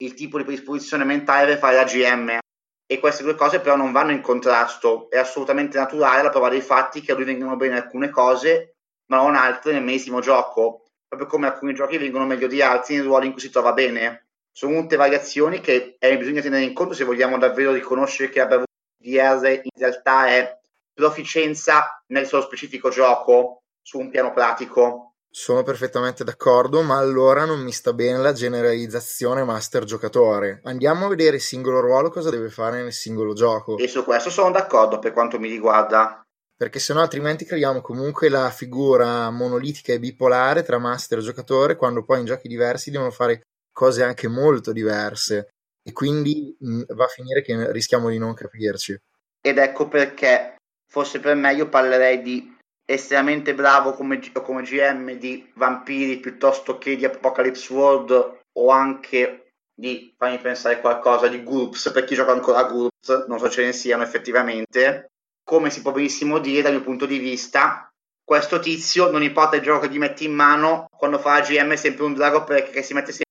Speaker 3: il tipo di predisposizione mentale per fare la GM. E queste due cose però non vanno in contrasto. È assolutamente naturale la prova dei fatti che a lui vengono bene alcune cose, ma non altre nel medesimo gioco. Proprio come alcuni giochi vengono meglio di altri nei ruoli in cui si trova bene. Sono tutte variazioni che eh, bisogna tenere in conto se vogliamo davvero riconoscere che la DR in realtà è proficienza nel suo specifico gioco su un piano pratico.
Speaker 2: Sono perfettamente d'accordo, ma allora non mi sta bene la generalizzazione master giocatore. Andiamo a vedere il singolo ruolo cosa deve fare nel singolo gioco.
Speaker 3: E su questo sono d'accordo per quanto mi riguarda.
Speaker 2: Perché se no altrimenti creiamo comunque la figura monolitica e bipolare tra master e giocatore, quando poi in giochi diversi devono fare cose anche molto diverse. E quindi mh, mm, va a finire che rischiamo di non capirci.
Speaker 3: Ed ecco perché forse per me io parlerei di estremamente bravo come, come GM di Vampiri piuttosto che di Apocalypse World o anche di farmi pensare qualcosa di Groups per chi gioca ancora a Groups, non so ce ne siano effettivamente. Come si può benissimo dire dal mio punto di vista, questo tizio non importa il gioco che gli metti in mano, quando fa la GM è sempre un drago perché si mette sempre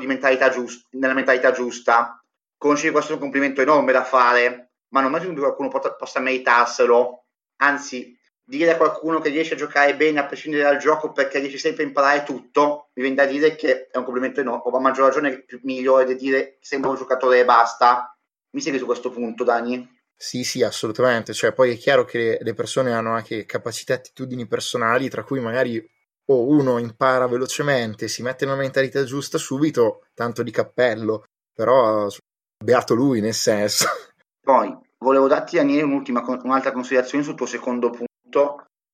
Speaker 3: di mentalità giusta, nella mentalità giusta. conosci questo è un complimento enorme da fare, ma non immagino che qualcuno possa meritarselo. Anzi, dire a qualcuno che riesce a giocare bene a prescindere dal gioco perché riesce sempre a imparare tutto, mi viene da dire che è un complimento enorme, o a maggior ragione più migliore di dire che sembra un giocatore e basta. Mi segui su questo punto, Dani?
Speaker 2: Sì, sì, assolutamente. Cioè, poi è chiaro che le persone hanno anche capacità e attitudini personali, tra cui magari o uno impara velocemente, si mette nella mentalità giusta subito, tanto di cappello, però beato lui nel senso.
Speaker 3: Poi volevo darti Daniele un'ultima, un'altra considerazione sul tuo secondo punto,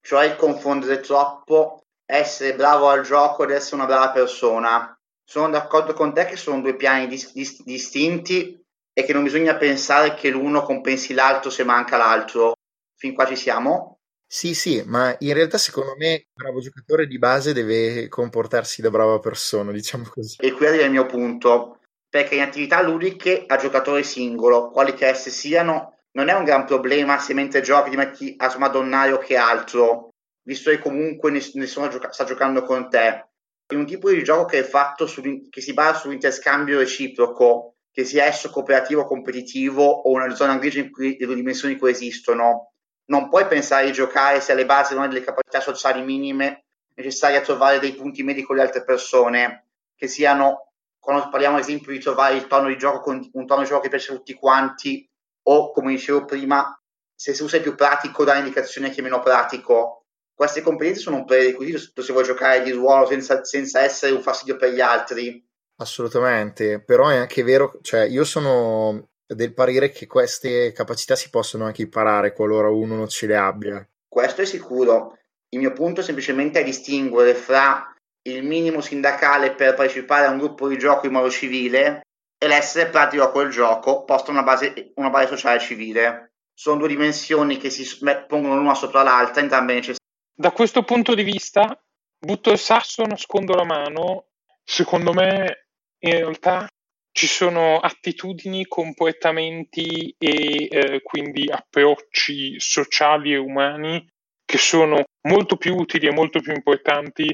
Speaker 3: cioè il confondere troppo essere bravo al gioco ed essere una brava persona. Sono d'accordo con te che sono due piani dis- dis- distinti e che non bisogna pensare che l'uno compensi l'altro se manca l'altro. Fin qua ci siamo?
Speaker 2: Sì, sì, ma in realtà secondo me il bravo giocatore di base deve comportarsi da brava persona, diciamo così.
Speaker 3: E qui arriva il mio punto, perché in attività ludiche a giocatore singolo, quali che esse siano, non è un gran problema se mentre giochi ti metti a smadonnare o che altro, visto che comunque nessuno gioca- sta giocando con te. In un tipo di gioco che è fatto su, che si basa sull'interscambio reciproco, che sia esso cooperativo o competitivo o una zona grigia in cui le due dimensioni coesistono, non puoi pensare di giocare se alle basi non hai delle capacità sociali minime necessarie a trovare dei punti medi con le altre persone, che siano, quando parliamo ad esempio di trovare il tono di gioco, un tono di gioco che piace a tutti quanti, o come dicevo prima, se tu sei più pratico dare indicazione a chi è meno pratico. Queste competenze sono un prerequisito se vuoi giocare di ruolo senza, senza essere un fastidio per gli altri.
Speaker 2: Assolutamente, però è anche vero, cioè io sono del parere che queste capacità si possono anche imparare qualora uno non ce le abbia.
Speaker 3: Questo è sicuro. Il mio punto è semplicemente distinguere fra il minimo sindacale per partecipare a un gruppo di gioco in modo civile e l'essere pratico a quel gioco posto una base, una base sociale civile. Sono due dimensioni che si pongono l'una sopra l'altra, entrambe necessarie.
Speaker 5: Da questo punto di vista, butto il sasso, nascondo la mano. Secondo me, in realtà, ci sono attitudini, comportamenti e eh, quindi approcci sociali e umani che sono molto più utili e molto più importanti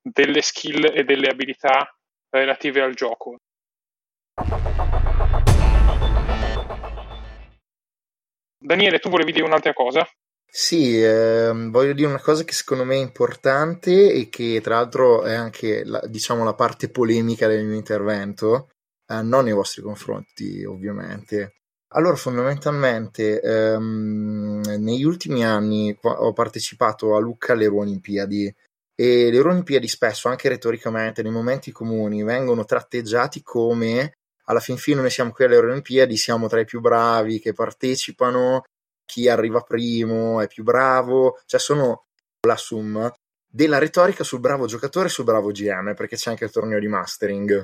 Speaker 5: delle skill e delle abilità relative al gioco. Daniele, tu volevi dire un'altra cosa?
Speaker 2: Sì, ehm, voglio dire una cosa che secondo me è importante e che tra l'altro è anche la, diciamo, la parte polemica del mio intervento, eh, non nei vostri confronti ovviamente. Allora, fondamentalmente, ehm, negli ultimi anni ho partecipato a Lucca alle Olimpiadi e le Olimpiadi spesso, anche retoricamente, nei momenti comuni, vengono tratteggiati come alla fin fine noi siamo qui alle Olimpiadi, siamo tra i più bravi che partecipano, chi arriva primo è più bravo, cioè sono la summa della retorica sul bravo giocatore e sul bravo GM, perché c'è anche il torneo di mastering.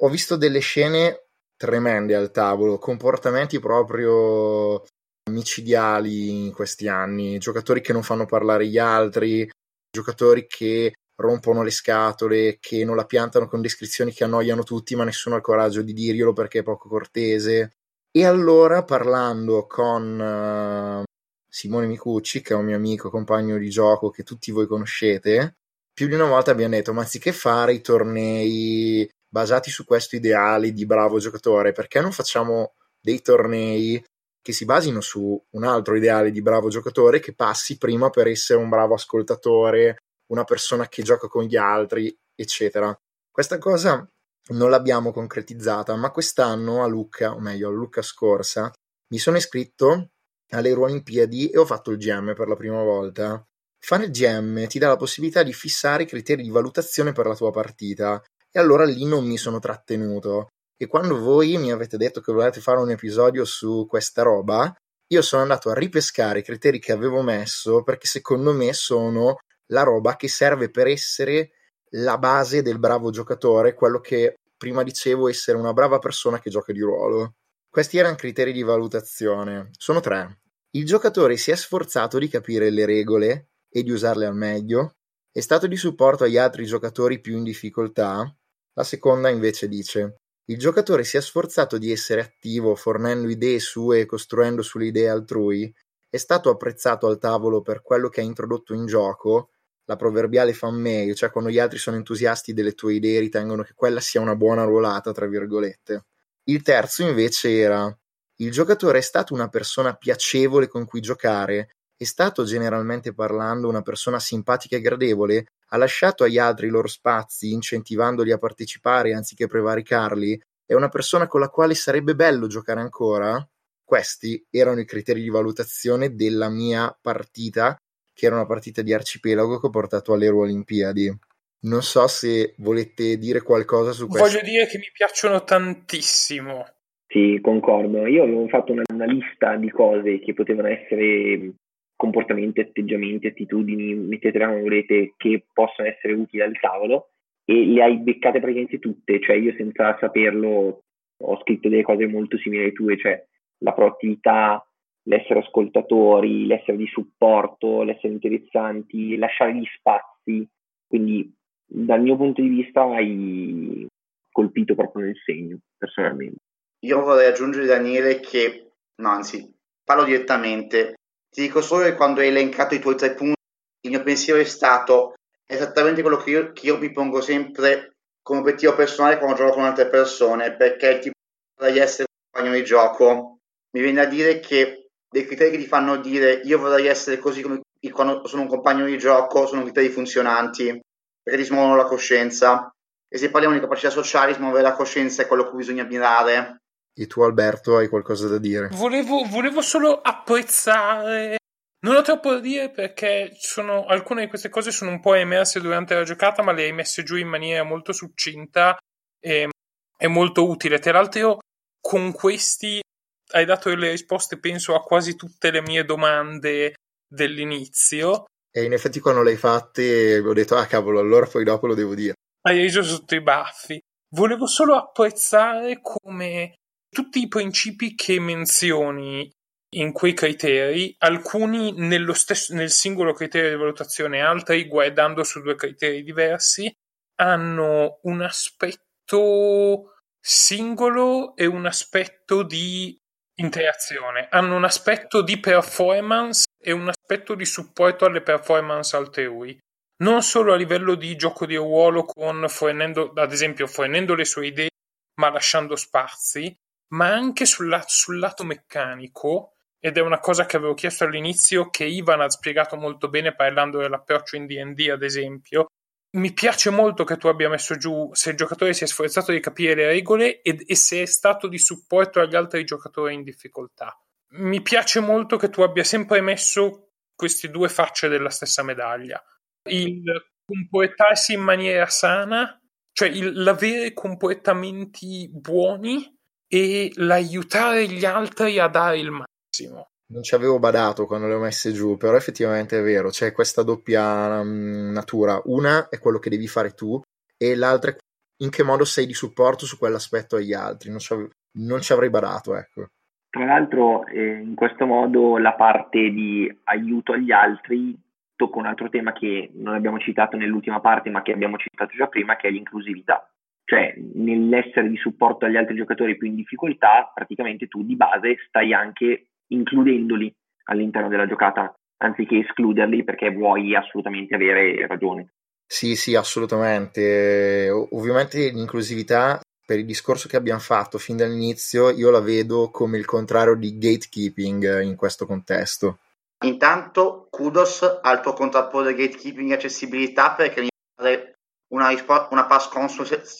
Speaker 2: Ho visto delle scene tremende al tavolo, comportamenti proprio micidiali in questi anni, giocatori che non fanno parlare gli altri, giocatori che rompono le scatole, che non la piantano con descrizioni che annoiano tutti, ma nessuno ha il coraggio di dirglielo perché è poco cortese. E allora, parlando con uh, Simone Micucci, che è un mio amico, compagno di gioco che tutti voi conoscete, più di una volta abbiamo detto: ma anziché fare i tornei basati su questo ideale di bravo giocatore, perché non facciamo dei tornei che si basino su un altro ideale di bravo giocatore che passi prima per essere un bravo ascoltatore, una persona che gioca con gli altri, eccetera. Questa cosa non l'abbiamo concretizzata, ma quest'anno a Lucca, o meglio a Lucca scorsa, mi sono iscritto alle Olimpiadi e ho fatto il GM per la prima volta. Fare il GM ti dà la possibilità di fissare i criteri di valutazione per la tua partita e allora lì non mi sono trattenuto. E quando voi mi avete detto che volete fare un episodio su questa roba, io sono andato a ripescare i criteri che avevo messo perché secondo me sono la roba che serve per essere la base del bravo giocatore, quello che prima dicevo essere una brava persona che gioca di ruolo. Questi erano criteri di valutazione. Sono tre. Il giocatore si è sforzato di capire le regole e di usarle al meglio, è stato di supporto agli altri giocatori più in difficoltà la seconda invece dice: Il giocatore si è sforzato di essere attivo, fornendo idee sue e costruendo sulle idee altrui, è stato apprezzato al tavolo per quello che ha introdotto in gioco, la proverbiale fan meglio, cioè quando gli altri sono entusiasti delle tue idee ritengono che quella sia una buona ruolata, tra virgolette. Il terzo invece era il giocatore è stato una persona piacevole con cui giocare, è stato generalmente parlando una persona simpatica e gradevole, ha lasciato agli altri i loro spazi, incentivandoli a partecipare anziché prevaricarli, è una persona con la quale sarebbe bello giocare ancora? Questi erano i criteri di valutazione della mia partita, che era una partita di arcipelago che ho portato alle Olimpiadi. Non so se volete dire qualcosa su questo.
Speaker 5: Voglio dire che mi piacciono tantissimo.
Speaker 4: Sì, concordo. Io avevo fatto una, una lista di cose che potevano essere comportamenti, atteggiamenti, attitudini, mettetela come volete, che possono essere utili al tavolo e le hai beccate praticamente tutte, cioè io senza saperlo ho scritto delle cose molto simili alle tue, cioè la proattività, l'essere ascoltatori, l'essere di supporto, l'essere interessanti, lasciare gli spazi, quindi dal mio punto di vista hai colpito proprio nel segno, personalmente.
Speaker 3: Io vorrei aggiungere, Daniele, che, no, anzi, parlo direttamente. Ti dico solo che quando hai elencato i tuoi tre punti, il mio pensiero è stato esattamente quello che io, che io mi pongo sempre come obiettivo personale quando gioco con altre persone, perché il tipo vorrei essere un compagno di gioco. Mi viene a dire che dei criteri che ti fanno dire io vorrei essere così come quando sono un compagno di gioco sono criteri funzionanti perché ti smuovono la coscienza. E se parliamo di capacità sociali, smuovere la coscienza è quello che bisogna ammirare.
Speaker 2: E tu, Alberto, hai qualcosa da dire?
Speaker 5: Volevo, volevo solo apprezzare. Non ho troppo da dire perché sono, alcune di queste cose sono un po' emerse durante la giocata, ma le hai messe giù in maniera molto succinta e è molto utile. Tra l'altro, con questi hai dato le risposte, penso, a quasi tutte le mie domande dell'inizio.
Speaker 2: E in effetti quando l'hai fatte ho detto, ah cavolo, allora poi dopo lo devo dire.
Speaker 5: Hai reso sotto i baffi. Volevo solo apprezzare come tutti i principi che menzioni in quei criteri, alcuni nello stesso, nel singolo criterio di valutazione, altri guardando su due criteri diversi, hanno un aspetto singolo e un aspetto di interazione, hanno un aspetto di performance e un aspetto di supporto alle performance altrui. Non solo a livello di gioco di ruolo, con fornendo, ad esempio, fornendo le sue idee, ma lasciando spazi, ma anche sul, sul lato meccanico, ed è una cosa che avevo chiesto all'inizio, che Ivan ha spiegato molto bene parlando dell'approccio in DD, ad esempio. Mi piace molto che tu abbia messo giù se il giocatore si è sforzato di capire le regole ed, e se è stato di supporto agli altri giocatori in difficoltà mi piace molto che tu abbia sempre messo queste due facce della stessa medaglia. Il comportarsi in maniera sana, cioè il, l'avere comportamenti buoni e l'aiutare gli altri a dare il massimo.
Speaker 2: Non ci avevo badato quando le ho messe giù, però effettivamente è vero, c'è questa doppia um, natura. Una è quello che devi fare tu e l'altra è in che modo sei di supporto su quell'aspetto agli altri. Non ci, av- non ci avrei badato, ecco.
Speaker 4: Tra l'altro, eh, in questo modo la parte di aiuto agli altri tocca un altro tema che non abbiamo citato nell'ultima parte, ma che abbiamo citato già prima, che è l'inclusività. Cioè, nell'essere di supporto agli altri giocatori più in difficoltà, praticamente tu di base stai anche includendoli all'interno della giocata, anziché escluderli perché vuoi assolutamente avere ragione.
Speaker 2: Sì, sì, assolutamente. Ovviamente l'inclusività per il discorso che abbiamo fatto fin dall'inizio, io la vedo come il contrario di gatekeeping in questo contesto.
Speaker 3: Intanto, kudos al tuo contrapporre gatekeeping e accessibilità perché mi pare una, rispo- una pass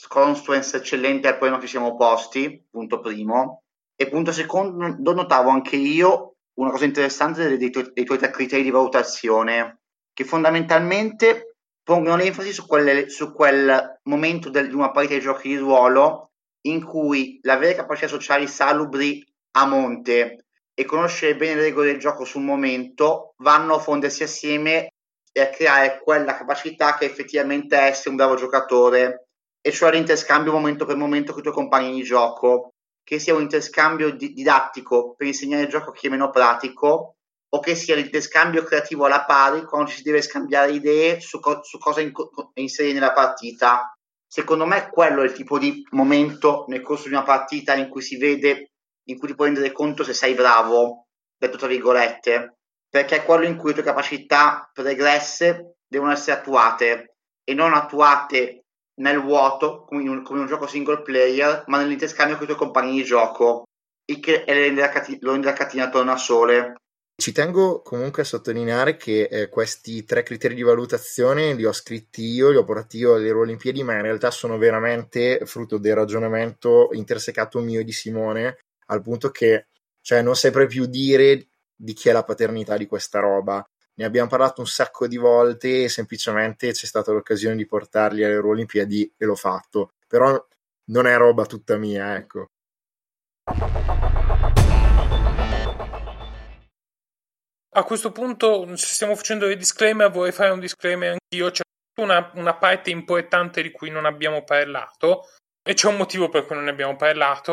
Speaker 3: constituence eccellente al quale non ci siamo opposti, punto primo. E punto secondo, notavo anche io una cosa interessante dei, tuoi, dei tuoi tre criteri di valutazione, che fondamentalmente pongono l'enfasi su, quelle, su quel momento del, di una partita di giochi di ruolo in cui l'avere capacità sociali salubri a monte e conoscere bene le regole del gioco sul momento vanno a fondersi assieme e a creare quella capacità che effettivamente è essere un bravo giocatore e cioè l'interscambio momento per momento con i tuoi compagni di gioco che sia un interscambio di- didattico per insegnare il gioco a chi è meno pratico o che sia l'interscambio creativo alla pari quando ci si deve scambiare idee su, co- su cosa in- inserire nella partita. Secondo me quello è il tipo di momento nel corso di una partita in cui si vede, in cui ti puoi rendere conto se sei bravo, detto tra virgolette, perché è quello in cui le tue capacità pregresse devono essere attuate e non attuate nel vuoto, come in, un, come in un gioco single player, ma nell'interscambio con i tuoi compagni di gioco, il che lo rende la catena attorno a sole.
Speaker 2: Ci tengo comunque a sottolineare che eh, questi tre criteri di valutazione li ho scritti io, li ho portati io alle Olimpiadi, ma in realtà sono veramente frutto del ragionamento intersecato mio e di Simone, al punto che cioè, non saprei più dire di chi è la paternità di questa roba. Ne abbiamo parlato un sacco di volte e semplicemente c'è stata l'occasione di portarli alle Olimpiadi e l'ho fatto. Però non è roba tutta mia, ecco.
Speaker 5: A questo punto, se stiamo facendo dei disclaimer, vorrei fare un disclaimer anch'io. C'è una, una parte importante di cui non abbiamo parlato e c'è un motivo per cui non ne abbiamo parlato.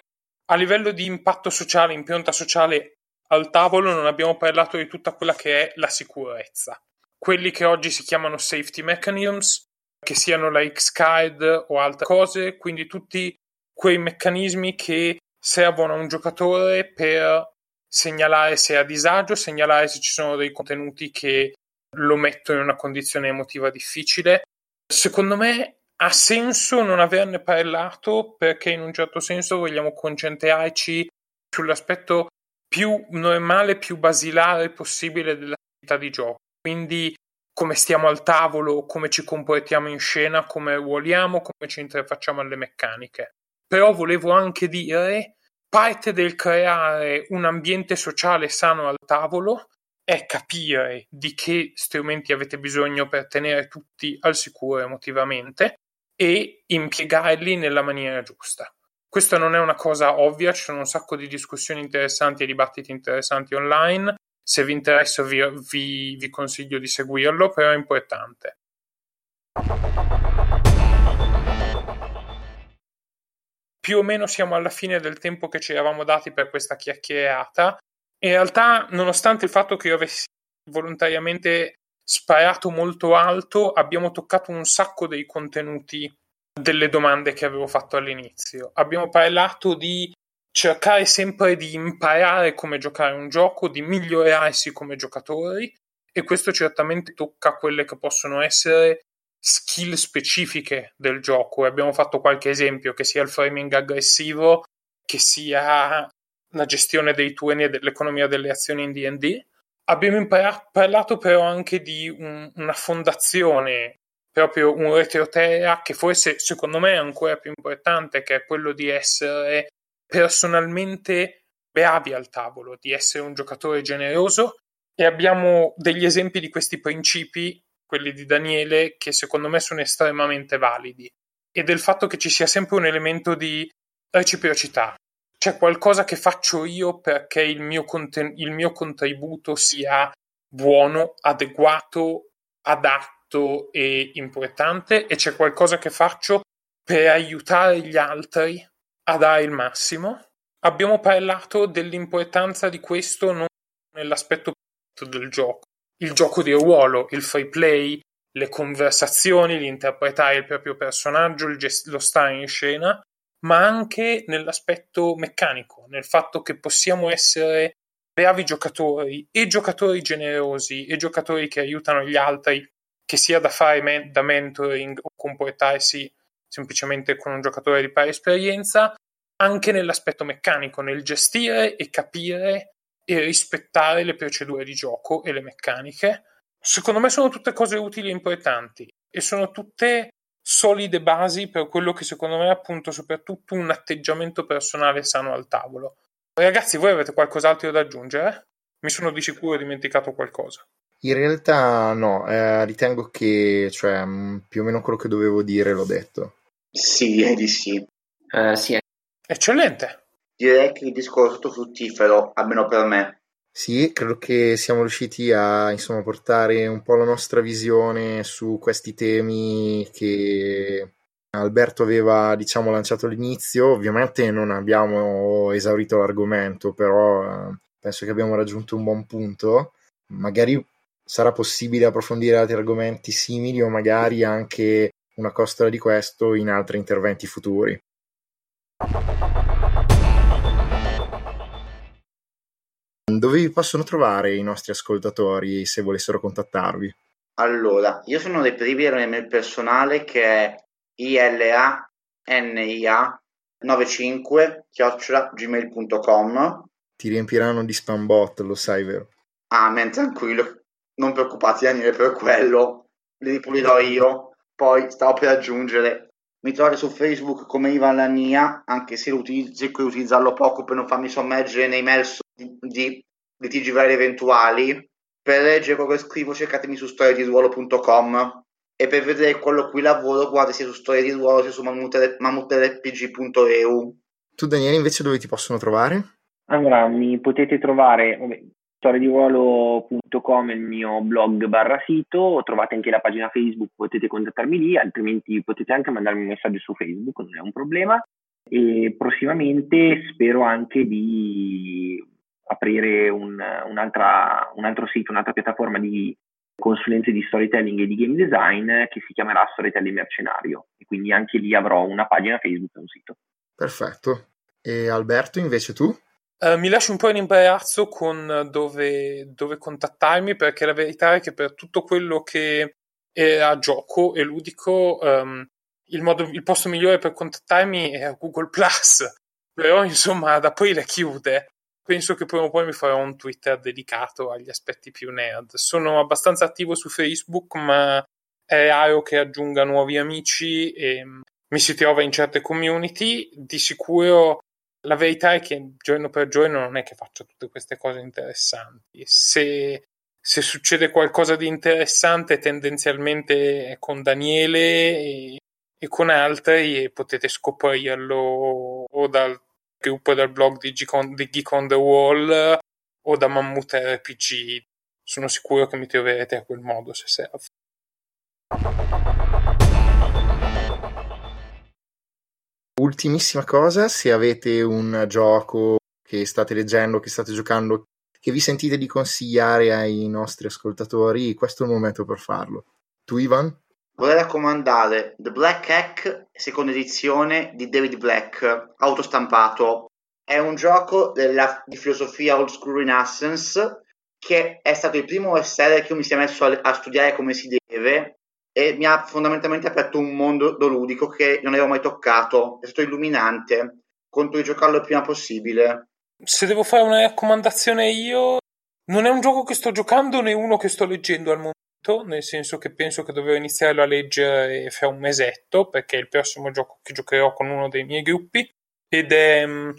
Speaker 5: A livello di impatto sociale, impronta sociale al tavolo, non abbiamo parlato di tutta quella che è la sicurezza. Quelli che oggi si chiamano safety mechanisms, che siano la X-Card o altre cose, quindi tutti quei meccanismi che servono a un giocatore per segnalare se è a disagio, segnalare se ci sono dei contenuti che lo mettono in una condizione emotiva difficile. Secondo me ha senso non averne parlato perché in un certo senso vogliamo concentrarci sull'aspetto più normale, più basilare possibile dell'attività di gioco. Quindi come stiamo al tavolo, come ci comportiamo in scena, come ruoliamo, come ci interfacciamo alle meccaniche. Però volevo anche dire, parte del creare un ambiente sociale sano al tavolo è capire di che strumenti avete bisogno per tenere tutti al sicuro emotivamente e impiegarli nella maniera giusta. Questa non è una cosa ovvia, ci sono un sacco di discussioni interessanti e dibattiti interessanti online. Se vi interessa vi, vi, vi consiglio di seguirlo, però è importante. Più o meno siamo alla fine del tempo che ci eravamo dati per questa chiacchierata. In realtà, nonostante il fatto che io avessi volontariamente sparato molto alto, abbiamo toccato un sacco dei contenuti delle domande che avevo fatto all'inizio. Abbiamo parlato di cercare sempre di imparare come giocare un gioco, di migliorarsi come giocatori e questo certamente tocca quelle che possono essere skill specifiche del gioco. Abbiamo fatto qualche esempio, che sia il framing aggressivo, che sia la gestione dei turni e dell'economia delle azioni in D&D Abbiamo imparato, parlato però anche di un, una fondazione, proprio un retroterra che forse secondo me è ancora più importante, che è quello di essere personalmente bravi al tavolo, di essere un giocatore generoso. E abbiamo degli esempi di questi principi, quelli di Daniele, che secondo me sono estremamente validi. E del fatto che ci sia sempre un elemento di reciprocità, c'è qualcosa che faccio io perché il mio, conten- il mio contributo sia buono, adeguato, adatto e importante e c'è qualcosa che faccio per aiutare gli altri a dare il massimo. Abbiamo parlato dell'importanza di questo non nell'aspetto del gioco, il gioco di ruolo, il free play, le conversazioni, l'interpretare il proprio personaggio, il gest- lo stare in scena, ma anche nell'aspetto meccanico, nel fatto che possiamo essere bravi giocatori e giocatori generosi e giocatori che aiutano gli altri, che sia da fare me- da mentoring o comportarsi semplicemente con un giocatore di pari esperienza, anche nell'aspetto meccanico, nel gestire e capire e rispettare le procedure di gioco e le meccaniche. Secondo me sono tutte cose utili e importanti e sono tutte solide basi per quello che secondo me è appunto soprattutto un atteggiamento personale sano al tavolo. Ragazzi, voi avete qualcos'altro da aggiungere? Mi sono di sicuro dimenticato qualcosa.
Speaker 2: In realtà no, eh, ritengo che cioè, mm, più o meno quello che dovevo dire l'ho detto.
Speaker 3: Sì, direi di sì.
Speaker 4: Uh, sì.
Speaker 5: Eccellente.
Speaker 3: Direi che il discorso è stato fruttifero, almeno per me.
Speaker 2: Sì, credo che siamo riusciti a insomma, portare un po' la nostra visione su questi temi che Alberto aveva diciamo, lanciato all'inizio. Ovviamente non abbiamo esaurito l'argomento, però eh, penso che abbiamo raggiunto un buon punto. Magari sarà possibile approfondire altri argomenti simili o magari anche una costola di questo in altri interventi futuri. Dove vi possono trovare i nostri ascoltatori se volessero contattarvi?
Speaker 3: Allora, io sono dei per email personale che è I-L-A-N-I-A 95 chiocciola gmail.com
Speaker 2: Ti riempiranno di spam bot, lo sai, vero?
Speaker 3: Ah, men, tranquillo, non preoccupati Daniele per quello, li ripulirò io. Poi stavo per aggiungere, mi trovate su Facebook come Ivan Lania, anche se cerco di utilizzarlo poco per non farmi sommergere nei mail di, di litigi vari eventuali. Per leggere quello che scrivo cercatemi su storiediruolo.com e per vedere quello cui lavoro guarda sia su Storia di Ruolo sia su mammutrpg.eu.
Speaker 2: Tu Daniele invece dove ti possono trovare?
Speaker 4: Allora, mi potete trovare storiadiruolo.com è il mio blog barra sito, trovate anche la pagina Facebook, potete contattarmi lì, altrimenti potete anche mandarmi un messaggio su Facebook, non è un problema. E prossimamente spero anche di aprire un, un, un altro sito, un'altra piattaforma di consulenze di storytelling e di game design che si chiamerà Storytelling Mercenario e quindi anche lì avrò una pagina Facebook e un sito.
Speaker 2: Perfetto. E Alberto invece tu?
Speaker 5: Uh, mi lascio un po' in imbarazzo con dove, dove, contattarmi perché la verità è che per tutto quello che è a gioco e ludico um, il, modo, il posto migliore per contattarmi è Google Plus [laughs] però insomma da poi le chiude. Penso che prima o poi mi farò un Twitter dedicato agli aspetti più nerd. Sono abbastanza attivo su Facebook ma è raro che aggiunga nuovi amici e mi si trova in certe community. Di sicuro la verità è che giorno per giorno non è che faccio tutte queste cose interessanti. Se, se succede qualcosa di interessante, tendenzialmente è con Daniele e, e con altri, e potete scoprirlo o dal gruppo del blog di Geek on, di Geek on the Wall o da Mammut RPG. Sono sicuro che mi troverete a quel modo se serve.
Speaker 2: Ultimissima cosa, se avete un gioco che state leggendo, che state giocando, che vi sentite di consigliare ai nostri ascoltatori, questo è il momento per farlo. Tu, Ivan?
Speaker 3: Vorrei raccomandare The Black Hack, seconda edizione di David Black, autostampato. È un gioco della, di filosofia old school renaissance che è stato il primo bestseller che io mi sia messo a, a studiare come si deve e mi ha fondamentalmente aperto un mondo ludico che non avevo mai toccato. È stato illuminante. Conto di giocarlo il prima possibile.
Speaker 5: Se devo fare una raccomandazione io, non è un gioco che sto giocando né uno che sto leggendo al momento, nel senso che penso che dovrò iniziarlo a leggere fra un mesetto, perché è il prossimo gioco che giocherò con uno dei miei gruppi. Ed è. Mm,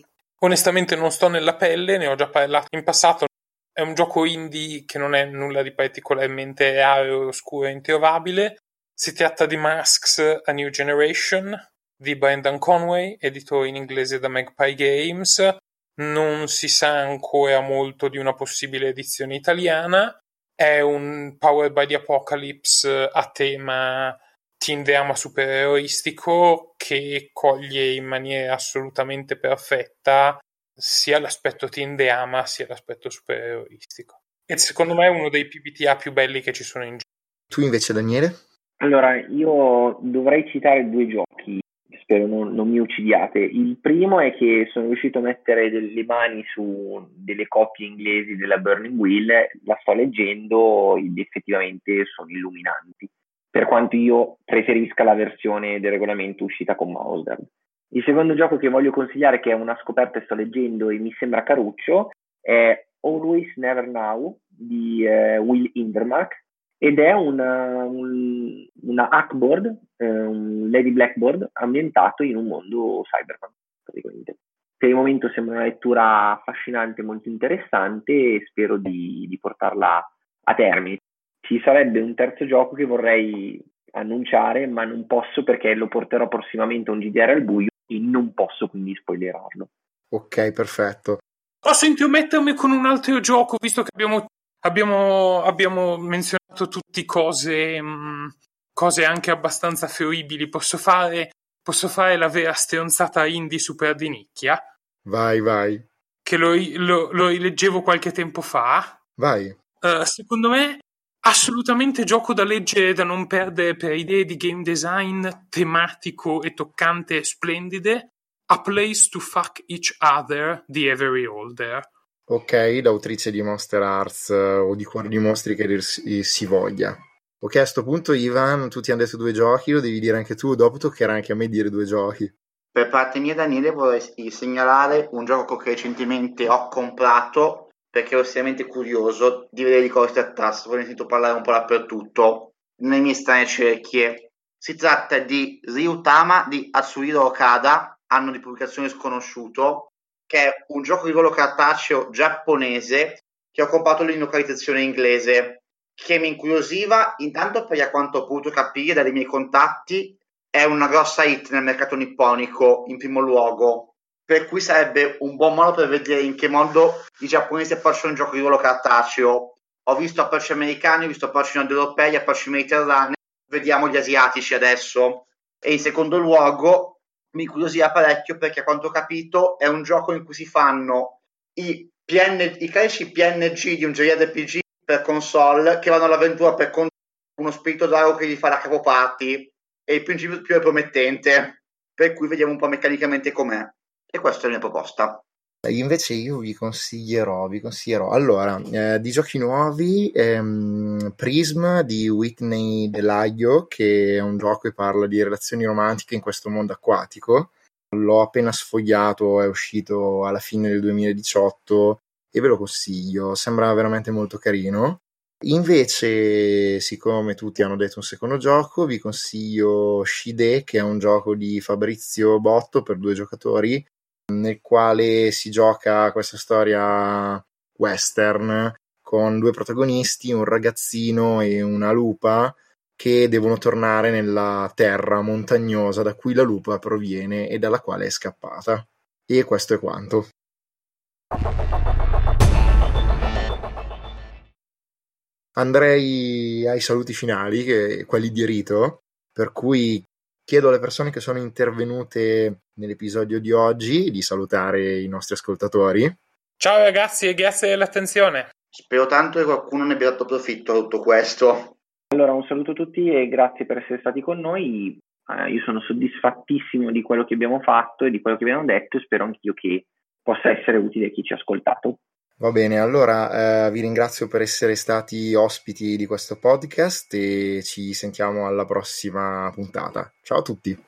Speaker 5: onestamente non sto nella pelle, ne ho già parlato in passato. È un gioco indie che non è nulla di particolarmente raro, oscuro e introvabile si tratta di Masks A New Generation di Brendan Conway, edito in inglese da Magpie Games. Non si sa ancora molto di una possibile edizione italiana. È un Power by the Apocalypse a tema teen drama supereroistico che coglie in maniera assolutamente perfetta sia l'aspetto teen drama sia l'aspetto supereroistico. E secondo me è uno dei PBTA più belli che ci sono in giro.
Speaker 2: Tu invece, Daniele?
Speaker 4: Allora, io dovrei citare due giochi, spero non, non, mi uccidiate. Il primo è che sono riuscito a mettere delle mani su delle copie inglesi della Burning Wheel, la sto leggendo ed effettivamente sono illuminanti, per quanto io preferisca la versione del regolamento uscita con Mauser. Il secondo gioco che voglio consigliare, che è una scoperta che sto leggendo e mi sembra caruccio, è Always Never Now di eh, Will Indermark, ed è una, un, una hackboard, eh, un Lady Blackboard ambientato in un mondo cyberpunk praticamente. Per il momento sembra una lettura affascinante, molto interessante e spero di, di portarla a termine. Ci sarebbe un terzo gioco che vorrei annunciare, ma non posso perché lo porterò prossimamente a un GDR al buio e non posso quindi spoilerarlo.
Speaker 2: Ok, perfetto.
Speaker 5: Oh, senti, con un altro gioco, visto che abbiamo, abbiamo, abbiamo menzionato tutte cose, mh, mm, cose anche abbastanza fruibili. Posso fare, posso fare la vera stronzata indie super di nicchia?
Speaker 2: Vai, vai.
Speaker 5: Che lo, lo, lo rileggevo qualche tempo fa.
Speaker 2: Vai.
Speaker 5: Uh, secondo me, assolutamente gioco da leggere da non perdere per idee di game design tematico e toccante e splendide. A Place to Fuck Each Other di Every Older
Speaker 2: ok, l'autrice di Monster Arts uh, o di Cuore di Mostri che si, voglia. Ok, a questo punto Ivan, tu ti hanno detto due giochi, lo devi dire anche tu, dopo toccherà anche a me dire due giochi.
Speaker 3: Per parte mia, Daniele, vorrei segnalare un gioco che recentemente ho comprato perché ero estremamente curioso di vedere di cosa si trattasse, poi ne parlare un po' dappertutto, nelle mie strane cerchie. Si tratta di Ryutama di Atsuhiro Okada, anno di pubblicazione sconosciuto, che è un gioco di ruolo cartaceo giapponese che ho comprato in localizzazione inglese che mi incuriosiva intanto perché a quanto ho potuto capire dai miei contatti è una grossa hit nel mercato nipponico in primo luogo. Per cui sarebbe un buon modo per vedere in che modo i giapponesi approcciano un gioco di ruolo cartaceo. Ho visto approcci americani, ho visto approcci nord-europei, approcci mediterranei. Vediamo gli asiatici adesso. E in secondo luogo mi incuriosiva parecchio perché a quanto ho capito è un gioco in cui si fanno i, PN, i classici PNG di un JRPG per console che vanno all'avventura per con- uno spirito drago che gli fa da capoparti e il principio più è promettente per cui vediamo un po' meccanicamente com'è. E questa è la mia proposta
Speaker 2: Invece io vi consiglierò, vi consiglierò allora eh, di giochi nuovi ehm, Prism di Whitney Delaglio che è un gioco che parla di relazioni romantiche in questo mondo acquatico l'ho appena sfogliato, è uscito alla fine del 2018 e ve lo consiglio, sembra veramente molto carino. Invece, siccome tutti hanno detto un secondo gioco, vi consiglio Shide, che è un gioco di Fabrizio Botto per due giocatori, nel quale si gioca questa storia western con due protagonisti, un ragazzino e una lupa che devono tornare nella terra montagnosa da cui la lupa proviene e dalla quale è scappata. E questo è quanto. Andrei ai saluti finali, che, quelli di rito, per cui chiedo alle persone che sono intervenute nell'episodio di oggi di salutare i nostri ascoltatori.
Speaker 5: Ciao ragazzi e grazie dell'attenzione.
Speaker 3: Spero tanto che qualcuno ne abbia dato profitto da tutto questo.
Speaker 4: Allora, un saluto a tutti e grazie per essere stati con noi. Eh, io sono soddisfattissimo di quello che abbiamo fatto e di quello che abbiamo detto e spero anch'io che possa essere utile a chi ci ha ascoltato.
Speaker 2: Va bene, allora eh, vi ringrazio per essere stati ospiti di questo podcast e ci sentiamo alla prossima puntata. Ciao a tutti.